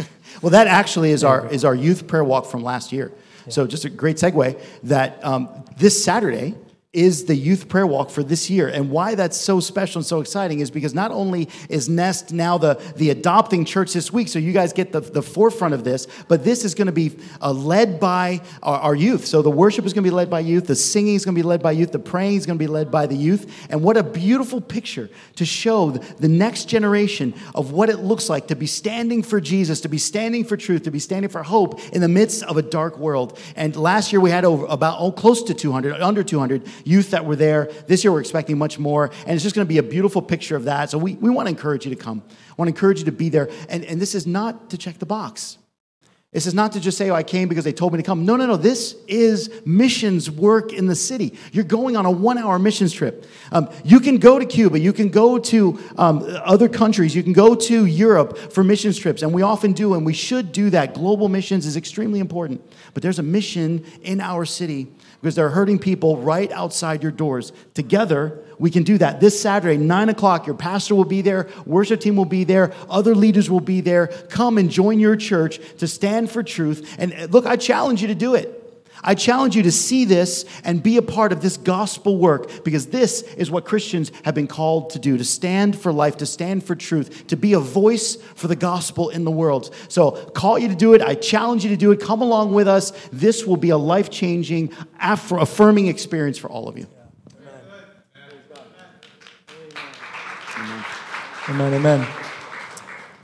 well, that actually is our is our youth prayer walk from last year. So just a great segue that um, this Saturday is the youth prayer walk for this year. And why that's so special and so exciting is because not only is Nest now the, the adopting church this week, so you guys get the, the forefront of this, but this is going to be uh, led by our, our, youth. So the worship is going to be led by youth, the singing is going to be led by youth, the praying is going to be led by the youth. And what a beautiful picture to show the next generation of what it looks like to be standing for Jesus, to be standing for truth, to be standing for hope in the midst of a dark world. And last year we had over about oh, close to 200, under 200 youth that were there. This year we're expecting much more, and it's just going to be a beautiful picture of that. So we, we want to encourage you to come. I want to encourage you to be there. And, and this is not to check the box. This is not to just say, oh, I came because they told me to come. No, no, no. This is missions work in the city. You're going on a one hour missions trip. Um, you can go to Cuba. You can go to um, other countries. You can go to Europe for missions trips. And we often do, and we should do that. Global missions is extremely important. But there's a mission in our city because they're hurting people right outside your doors. Together, we can do that. This Saturday, 9 o'clock, your pastor will be there, worship team will be there, other leaders will be there. Come and join your church to stand for truth. And uh, look, I challenge you to do it. I challenge you to see this and be a part of this gospel work because this is what Christians have been called to do to stand for life, to stand for truth, to be a voice for the gospel in the world. So, call you to do it. I challenge you to do it. Come along with us. This will be a life changing, affirming experience for all of you. Amen, amen.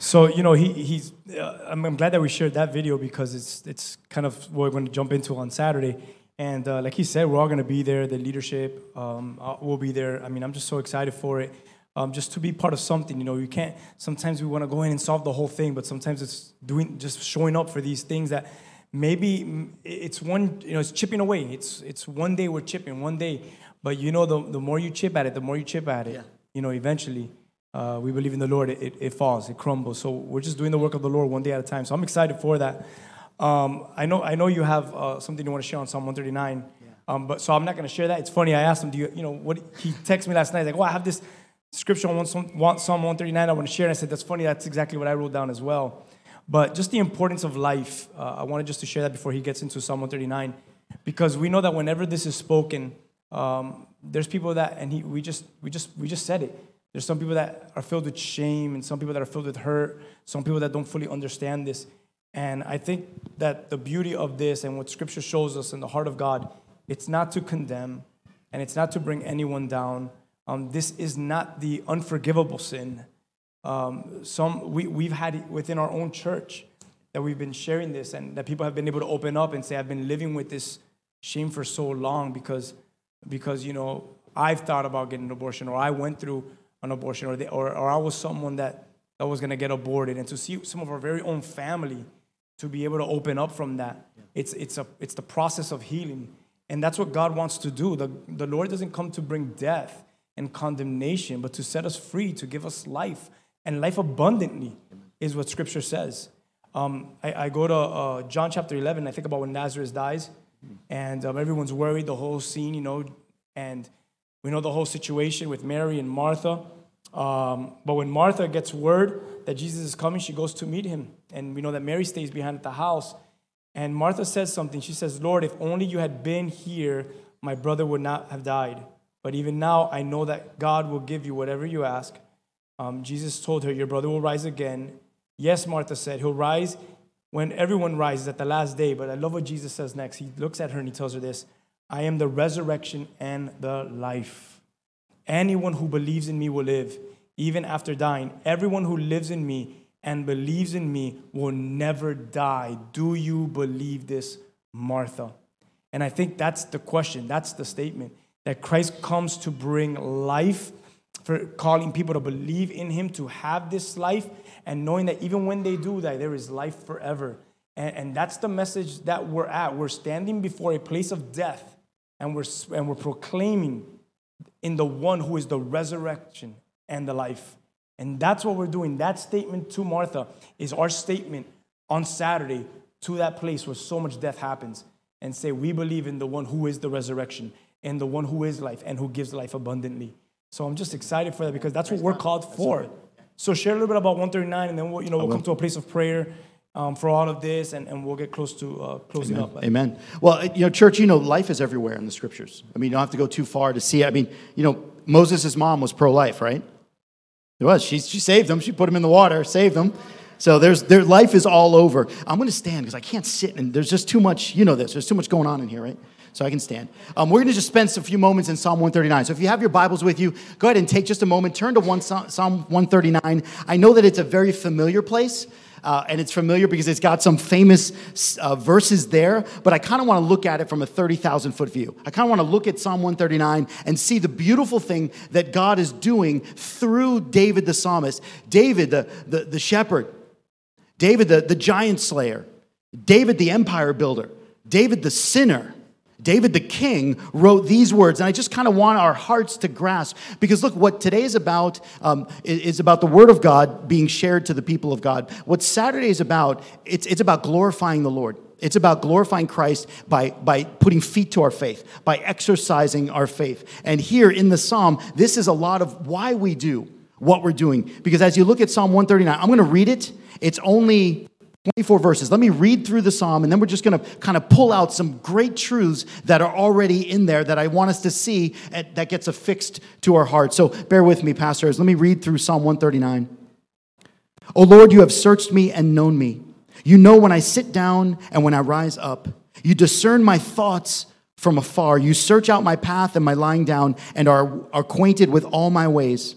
So you know, he, he's. Uh, I'm, I'm, glad that we shared that video because it's it's kind of what we're going to jump into on Saturday. And uh, like he said, we're all going to be there. The leadership um, uh, will be there. I mean, I'm just so excited for it. Um, just to be part of something, you know, you can't. Sometimes we want to go in and solve the whole thing, but sometimes it's doing just showing up for these things that maybe it's one, you know, it's chipping away. It's it's one day we're chipping, one day, but you know, the the more you chip at it, the more you chip at it, yeah. you know, eventually uh, we believe in the Lord, it, it, falls, it crumbles. So we're just doing the work of the Lord one day at a time. So I'm excited for that. Um, I know I know you have uh, something you want to share on Psalm 139. Yeah. Um, but so I'm not going to share that. It's funny. I asked him, "Do you, you know what?" He texted me last night. He's like, "Oh, I have this scripture on Psalm 139. I want to share." And I said, "That's funny. That's exactly what I wrote down as well." But just the importance of life. Uh, I wanted just to share that before he gets into Psalm 139, because we know that whenever this is spoken, um, there's people that, and he, we just, we just, we just said it. There's some people that are filled with shame, and some people that are filled with hurt. Some people that don't fully understand this. And I think that the beauty of this and what Scripture shows us in the heart of God, it's not to condemn, and it's not to bring anyone down. Um, this is not the unforgivable sin. Um, some we, we've had it within our own church that we've been sharing this, and that people have been able to open up and say, "I've been living with this shame for so long because, because you know, I've thought about getting an abortion, or I went through an abortion, or, they, or, or I was someone that that was going to get aborted, and to see some of our very own family to be able to open up from that, it's it's a it's the process of healing, and that's what God wants to do. The the Lord doesn't come to bring death and condemnation, but to set us free, to give us life and life abundantly, is what Scripture says. Um, I, I go to uh, John chapter 11. I think about when Lazarus dies, and um, everyone's worried, the whole scene, you know, and we know the whole situation with Mary and Martha. Um, but when Martha gets word that Jesus is coming, she goes to meet him. And we know that Mary stays behind at the house. And Martha says something. She says, Lord, if only you had been here, my brother would not have died. But even now, I know that God will give you whatever you ask. Um, Jesus told her, Your brother will rise again. Yes, Martha said, He'll rise when everyone rises at the last day. But I love what Jesus says next. He looks at her and he tells her this I am the resurrection and the life. Anyone who believes in me will live, even after dying. Everyone who lives in me and believes in me will never die. Do you believe this, Martha? And I think that's the question, that's the statement that Christ comes to bring life, for calling people to believe in him, to have this life, and knowing that even when they do die, there is life forever. And, and that's the message that we're at. We're standing before a place of death, and we're, and we're proclaiming in the one who is the resurrection and the life. And that's what we're doing. That statement to Martha is our statement on Saturday to that place where so much death happens and say, We believe in the one who is the resurrection and the one who is life and who gives life abundantly. So I'm just excited for that because that's what we're called for. So share a little bit about 139 and then we'll, you know, we'll come to a place of prayer um, for all of this and, and we'll get close to uh, closing up. Amen. Well, you know, church, you know, life is everywhere in the scriptures. I mean, you don't have to go too far to see it. I mean, you know, Moses' mom was pro life, right? It was. She, she saved them. She put them in the water, saved them. So there's their life is all over. I'm going to stand because I can't sit and there's just too much. You know this. There's too much going on in here, right? So I can stand. Um, we're going to just spend a few moments in Psalm 139. So if you have your Bibles with you, go ahead and take just a moment. Turn to one, Psalm 139. I know that it's a very familiar place. Uh, and it's familiar because it's got some famous uh, verses there, but I kind of want to look at it from a 30,000 foot view. I kind of want to look at Psalm 139 and see the beautiful thing that God is doing through David the psalmist, David the, the, the shepherd, David the, the giant slayer, David the empire builder, David the sinner. David the king wrote these words, and I just kind of want our hearts to grasp because look, what today is about um, is about the word of God being shared to the people of God. What Saturday is about, it's, it's about glorifying the Lord. It's about glorifying Christ by, by putting feet to our faith, by exercising our faith. And here in the psalm, this is a lot of why we do what we're doing. Because as you look at Psalm 139, I'm going to read it. It's only 24 verses. Let me read through the psalm, and then we're just going to kind of pull out some great truths that are already in there that I want us to see at, that gets affixed to our hearts. So bear with me, pastors. Let me read through Psalm 139. O Lord, you have searched me and known me. You know when I sit down and when I rise up. You discern my thoughts from afar. You search out my path and my lying down and are acquainted with all my ways.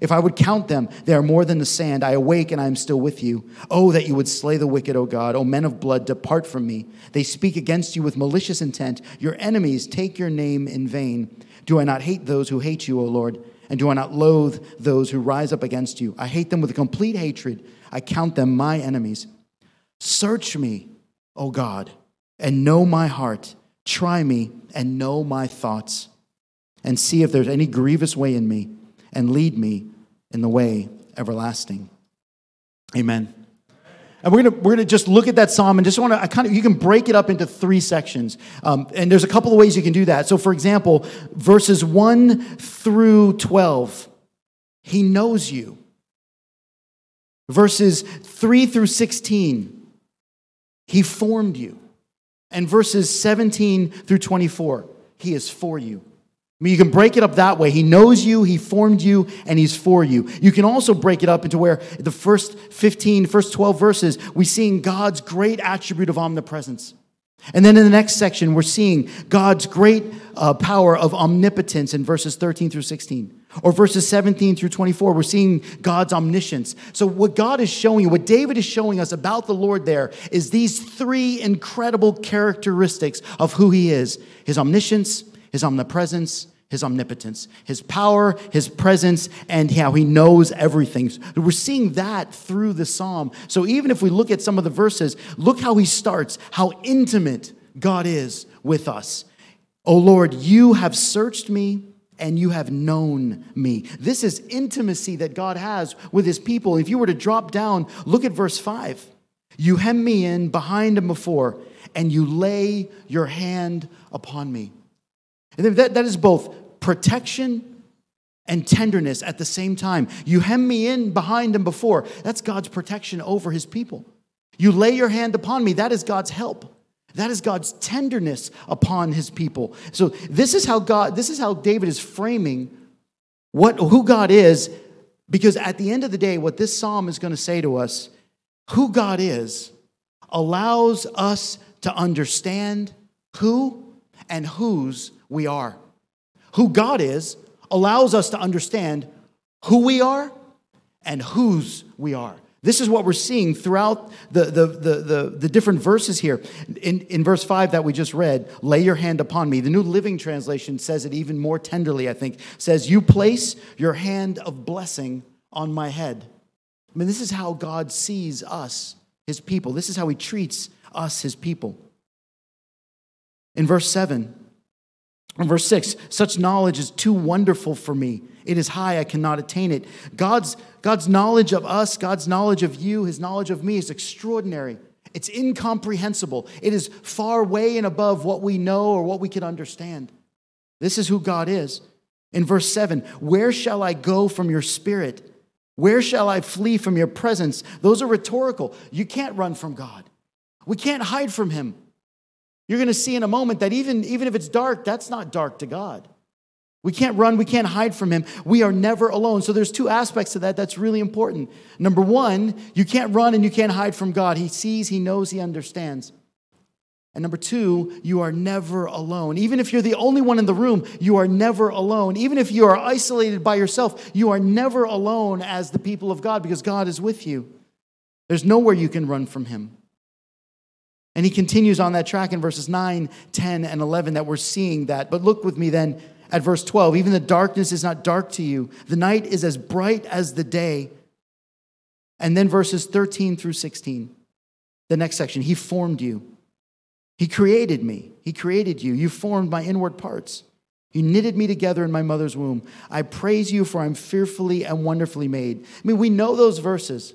If I would count them, they are more than the sand. I awake and I am still with you. Oh, that you would slay the wicked, O God. O men of blood, depart from me. They speak against you with malicious intent. Your enemies take your name in vain. Do I not hate those who hate you, O Lord? And do I not loathe those who rise up against you? I hate them with a complete hatred. I count them my enemies. Search me, O God, and know my heart. Try me and know my thoughts, and see if there's any grievous way in me and lead me in the way everlasting. Amen. And we're gonna we're gonna just look at that psalm and just want to I kind of you can break it up into three sections, um, and there's a couple of ways you can do that. So, for example, verses one through twelve, he knows you. Verses three through sixteen, he formed you, and verses seventeen through twenty-four, he is for you. I mean, you can break it up that way. He knows you, He formed you, and He's for you. You can also break it up into where the first 15, first 12 verses, we're seeing God's great attribute of omnipresence. And then in the next section, we're seeing God's great uh, power of omnipotence in verses 13 through 16. Or verses 17 through 24, we're seeing God's omniscience. So, what God is showing you, what David is showing us about the Lord there, is these three incredible characteristics of who He is His omniscience, his omnipresence, his omnipotence, his power, his presence, and how he knows everything. We're seeing that through the psalm. So even if we look at some of the verses, look how he starts, how intimate God is with us. Oh Lord, you have searched me and you have known me. This is intimacy that God has with his people. If you were to drop down, look at verse 5. You hem me in behind and before, and you lay your hand upon me. And that, that is both protection and tenderness at the same time. You hem me in behind and before. That's God's protection over his people. You lay your hand upon me. That is God's help. That is God's tenderness upon his people. So this is how God, this is how David is framing what who God is, because at the end of the day, what this psalm is going to say to us, who God is, allows us to understand who and whose we are. Who God is allows us to understand who we are and whose we are. This is what we're seeing throughout the, the, the, the, the different verses here. In, in verse 5 that we just read, lay your hand upon me. The New Living Translation says it even more tenderly, I think. says, You place your hand of blessing on my head. I mean, this is how God sees us, his people. This is how he treats us, his people. In verse 7, Verse 6 Such knowledge is too wonderful for me. It is high, I cannot attain it. God's, God's knowledge of us, God's knowledge of you, his knowledge of me is extraordinary. It's incomprehensible. It is far way and above what we know or what we can understand. This is who God is. In verse 7, where shall I go from your spirit? Where shall I flee from your presence? Those are rhetorical. You can't run from God. We can't hide from him. You're going to see in a moment that even, even if it's dark, that's not dark to God. We can't run, we can't hide from him. We are never alone. So there's two aspects to that that's really important. Number one, you can't run and you can't hide from God. He sees, he knows, he understands. And number two, you are never alone. Even if you're the only one in the room, you are never alone. Even if you are isolated by yourself, you are never alone as the people of God because God is with you. There's nowhere you can run from him. And he continues on that track in verses 9, 10, and 11 that we're seeing that. But look with me then at verse 12. Even the darkness is not dark to you, the night is as bright as the day. And then verses 13 through 16, the next section. He formed you, He created me, He created you. You formed my inward parts. You knitted me together in my mother's womb. I praise you, for I'm fearfully and wonderfully made. I mean, we know those verses.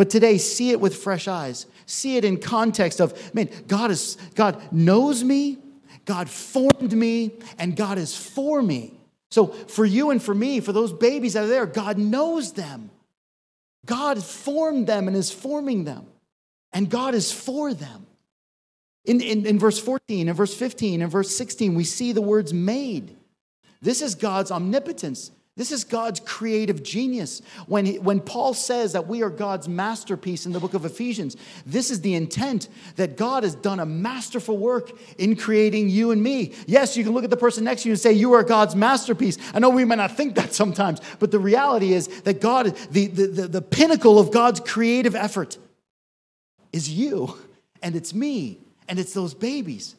But today, see it with fresh eyes. See it in context of, man, God is God knows me, God formed me, and God is for me. So for you and for me, for those babies are there, God knows them. God formed them and is forming them. And God is for them. In, in, in verse 14, in verse 15, in verse 16, we see the words made. This is God's omnipotence. This is God's creative genius. When, he, when Paul says that we are God's masterpiece in the book of Ephesians, this is the intent that God has done a masterful work in creating you and me. Yes, you can look at the person next to you and say, You are God's masterpiece. I know we may not think that sometimes, but the reality is that God, the, the, the, the pinnacle of God's creative effort is you, and it's me, and it's those babies.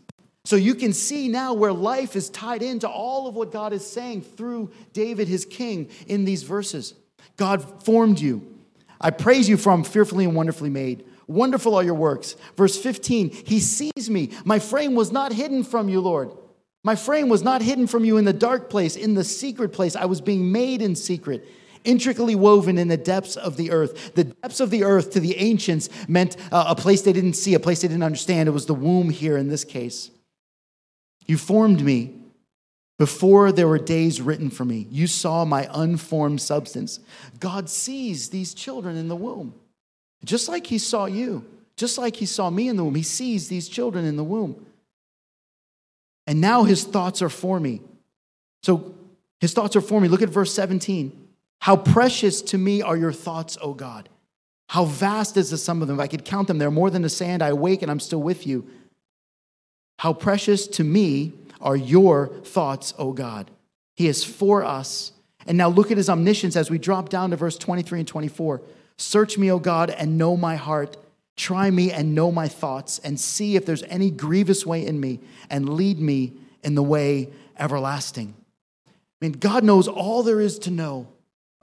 So you can see now where life is tied into all of what God is saying through David, his king, in these verses. God formed you. I praise you from fearfully and wonderfully made. Wonderful are your works. Verse 15, He sees me. My frame was not hidden from you, Lord. My frame was not hidden from you in the dark place, in the secret place. I was being made in secret, intricately woven in the depths of the earth. The depths of the earth to the ancients meant uh, a place they didn't see, a place they didn't understand. It was the womb here in this case. You formed me before there were days written for me. You saw my unformed substance. God sees these children in the womb, just like He saw you, just like He saw me in the womb. He sees these children in the womb. And now His thoughts are for me. So His thoughts are for me. Look at verse 17. How precious to me are your thoughts, O God. How vast is the sum of them? If I could count them, they're more than the sand. I awake and I'm still with you. How precious to me are your thoughts, O God. He is for us. And now look at his omniscience as we drop down to verse 23 and 24. Search me, O God, and know my heart. Try me and know my thoughts, and see if there's any grievous way in me, and lead me in the way everlasting. I mean, God knows all there is to know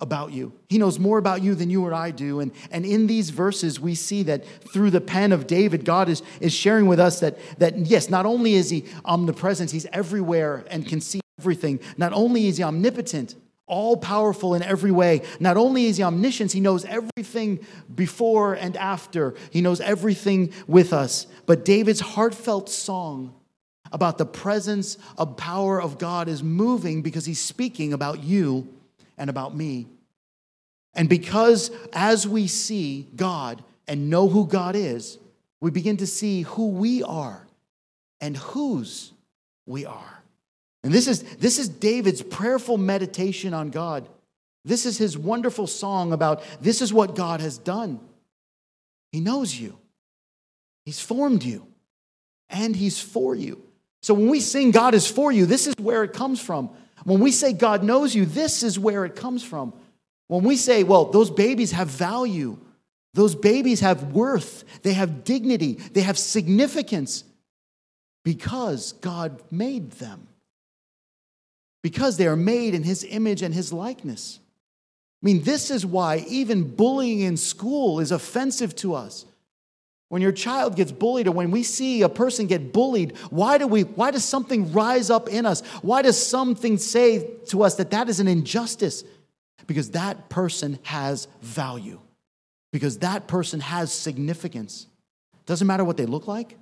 about you. He knows more about you than you or I do. And, and in these verses, we see that through the pen of David, God is, is sharing with us that, that, yes, not only is he omnipresent, he's everywhere and can see everything. Not only is he omnipotent, all powerful in every way. Not only is he omniscient, he knows everything before and after, he knows everything with us. But David's heartfelt song about the presence of power of God is moving because he's speaking about you and about me. And because as we see God and know who God is, we begin to see who we are and whose we are. And this is, this is David's prayerful meditation on God. This is his wonderful song about this is what God has done. He knows you, He's formed you, and He's for you. So when we sing God is for you, this is where it comes from. When we say God knows you, this is where it comes from. When we say, well, those babies have value, those babies have worth, they have dignity, they have significance because God made them. Because they are made in His image and His likeness. I mean, this is why even bullying in school is offensive to us. When your child gets bullied or when we see a person get bullied, why do we why does something rise up in us? Why does something say to us that that is an injustice? Because that person has value. Because that person has significance. Doesn't matter what they look like,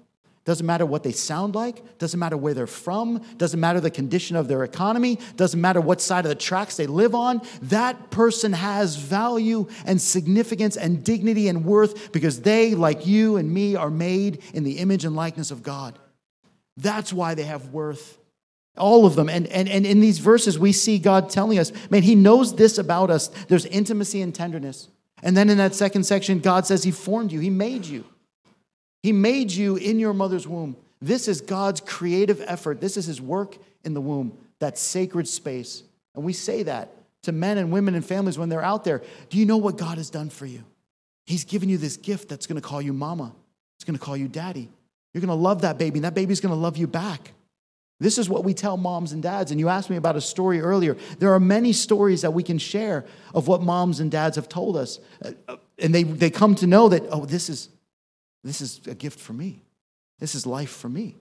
doesn't matter what they sound like, doesn't matter where they're from, doesn't matter the condition of their economy, doesn't matter what side of the tracks they live on. That person has value and significance and dignity and worth because they, like you and me, are made in the image and likeness of God. That's why they have worth. All of them. And, and, and in these verses, we see God telling us, man, He knows this about us. There's intimacy and tenderness. And then in that second section, God says He formed you, He made you. He made you in your mother's womb. This is God's creative effort. This is His work in the womb, that sacred space. And we say that to men and women and families when they're out there. Do you know what God has done for you? He's given you this gift that's going to call you mama, it's going to call you daddy. You're going to love that baby, and that baby's going to love you back. This is what we tell moms and dads. And you asked me about a story earlier. There are many stories that we can share of what moms and dads have told us. Uh, And they, they come to know that, oh, this is, this is a gift for me. This is life for me.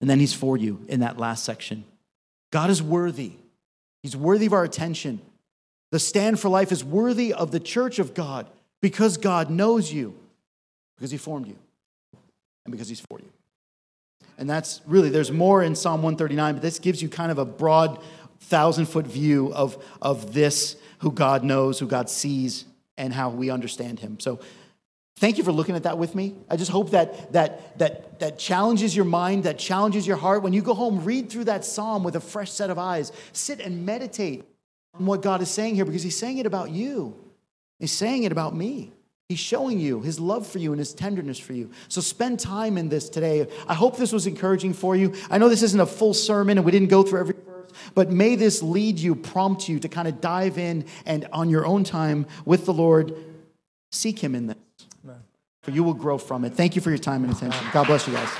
And then he's for you in that last section. God is worthy. He's worthy of our attention. The stand for life is worthy of the church of God because God knows you, because He formed you, and because He's for you. And that's really, there's more in Psalm 139, but this gives you kind of a broad thousand foot view of, of this, who God knows, who God sees, and how we understand Him. So thank you for looking at that with me. I just hope that, that, that, that challenges your mind, that challenges your heart. When you go home, read through that psalm with a fresh set of eyes. Sit and meditate on what God is saying here because He's saying it about you, He's saying it about me. He's showing you his love for you and his tenderness for you. So spend time in this today. I hope this was encouraging for you. I know this isn't a full sermon and we didn't go through every verse, but may this lead you, prompt you to kind of dive in and on your own time with the Lord, seek him in this. For you will grow from it. Thank you for your time and attention. God bless you guys.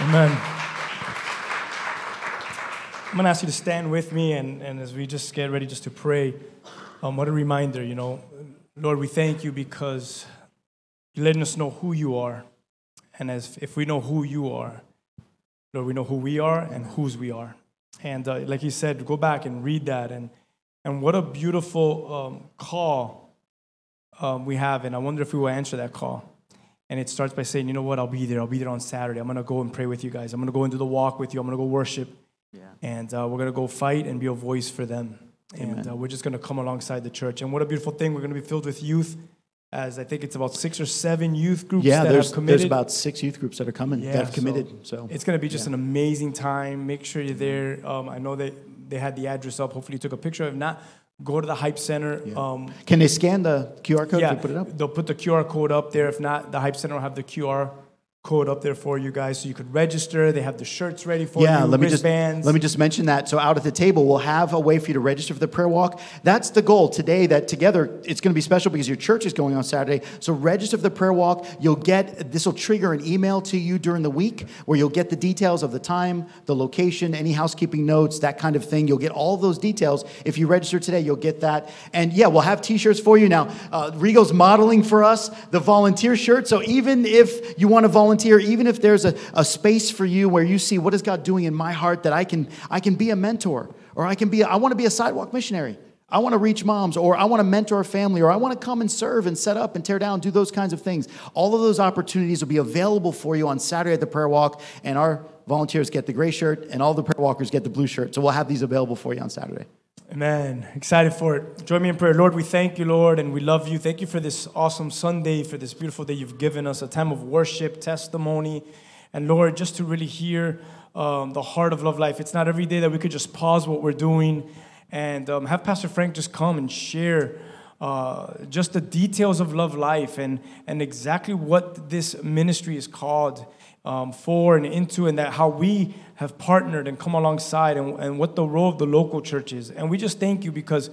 Amen. I'm going to ask you to stand with me, and, and as we just get ready just to pray, um, what a reminder, you know. Lord, we thank you because you're letting us know who you are. And as if we know who you are, Lord, we know who we are and whose we are. And uh, like you said, go back and read that. And, and what a beautiful um, call um, we have. And I wonder if we will answer that call. And it starts by saying, you know what, I'll be there. I'll be there on Saturday. I'm going to go and pray with you guys. I'm going to go into the walk with you. I'm going to go worship. And uh, we're going to go fight and be a voice for them. And uh, we're just going to come alongside the church. And what a beautiful thing. We're going to be filled with youth, as I think it's about six or seven youth groups Yeah, that there's, have committed. there's about six youth groups that are coming Yeah, that have committed. So, It's going to be just an amazing time. Make sure you're there. Um, I know that they had the address up. Hopefully, you took a picture. If not, go to the Hype Center. Um, can they scan the QR code yeah, put it up? they'll put the QR code up there. If not, the Hype Center will have the QR code up there for you guys, so you could register. They have the shirts ready for Yeah, you. Yeah, let me just let me just mention that. So out at the table, we'll have a way for you to register for the prayer walk. That's the goal today. That together, it's going to be special because your church is going on Saturday. So register for the prayer walk. You'll get this will trigger an email to you during the week where you'll get the details of the time, the location, any housekeeping notes, that kind of thing. You'll get all those details if you register today. You'll get that, and yeah, we'll have T-shirts for you now. Uh, Rigo's modeling for us the volunteer shirt. So even if you want to volunteer, even if there's a, a space for you where you see what is God doing in my heart that I can I can be a mentor or I can be I want to be a sidewalk missionary. I want to reach moms or I want to mentor a family or I want to come and serve and set up and tear down, do those kinds of things. All of those opportunities will be available for you on Saturday at the prayer walk and our volunteers get the gray shirt and all the prayer walkers get the blue shirt. So we'll have these available for you on Saturday. Amen. Excited for it. Join me in prayer. Lord, we thank you, Lord, and we love you. Thank you for this awesome Sunday, for this beautiful day you've given us, a time of worship, testimony, and Lord, just to really hear um, the heart of Love Life. It's not every day that we could just pause what we're doing and um, have Pastor Frank just come and share uh, just the details of Love Life and, and exactly what this ministry is called um, for and into, and that how we have partnered and come alongside, and, and what the role of the local church is. And we just thank you because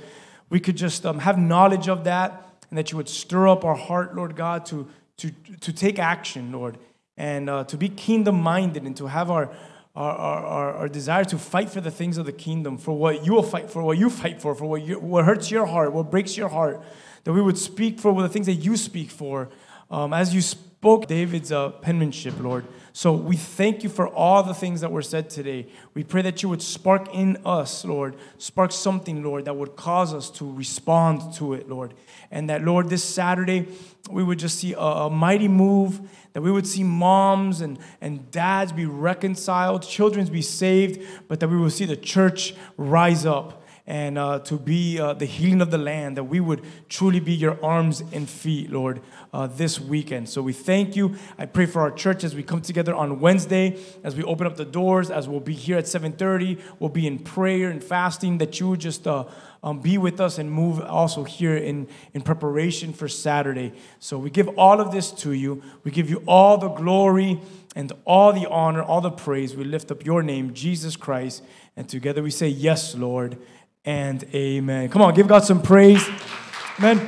we could just um, have knowledge of that, and that you would stir up our heart, Lord God, to, to, to take action, Lord, and uh, to be kingdom minded and to have our, our, our, our, desire to fight for the things of the kingdom, for what you will fight for, what you fight for, for what, you, what hurts your heart, what breaks your heart, that we would speak for the things that you speak for. Um, as you spoke David's uh, penmanship, Lord. So we thank you for all the things that were said today. We pray that you would spark in us, Lord, spark something, Lord, that would cause us to respond to it, Lord. And that, Lord, this Saturday, we would just see a, a mighty move, that we would see moms and, and dads be reconciled, children be saved, but that we will see the church rise up and uh, to be uh, the healing of the land, that we would truly be your arms and feet, Lord, uh, this weekend. So we thank you. I pray for our church as we come together on Wednesday, as we open up the doors, as we'll be here at 7:30. We'll be in prayer and fasting. That you would just uh, um, be with us and move also here in, in preparation for Saturday. So we give all of this to you. We give you all the glory and all the honor, all the praise. We lift up your name, Jesus Christ, and together we say, Yes, Lord, and amen. Come on, give God some praise. Amen.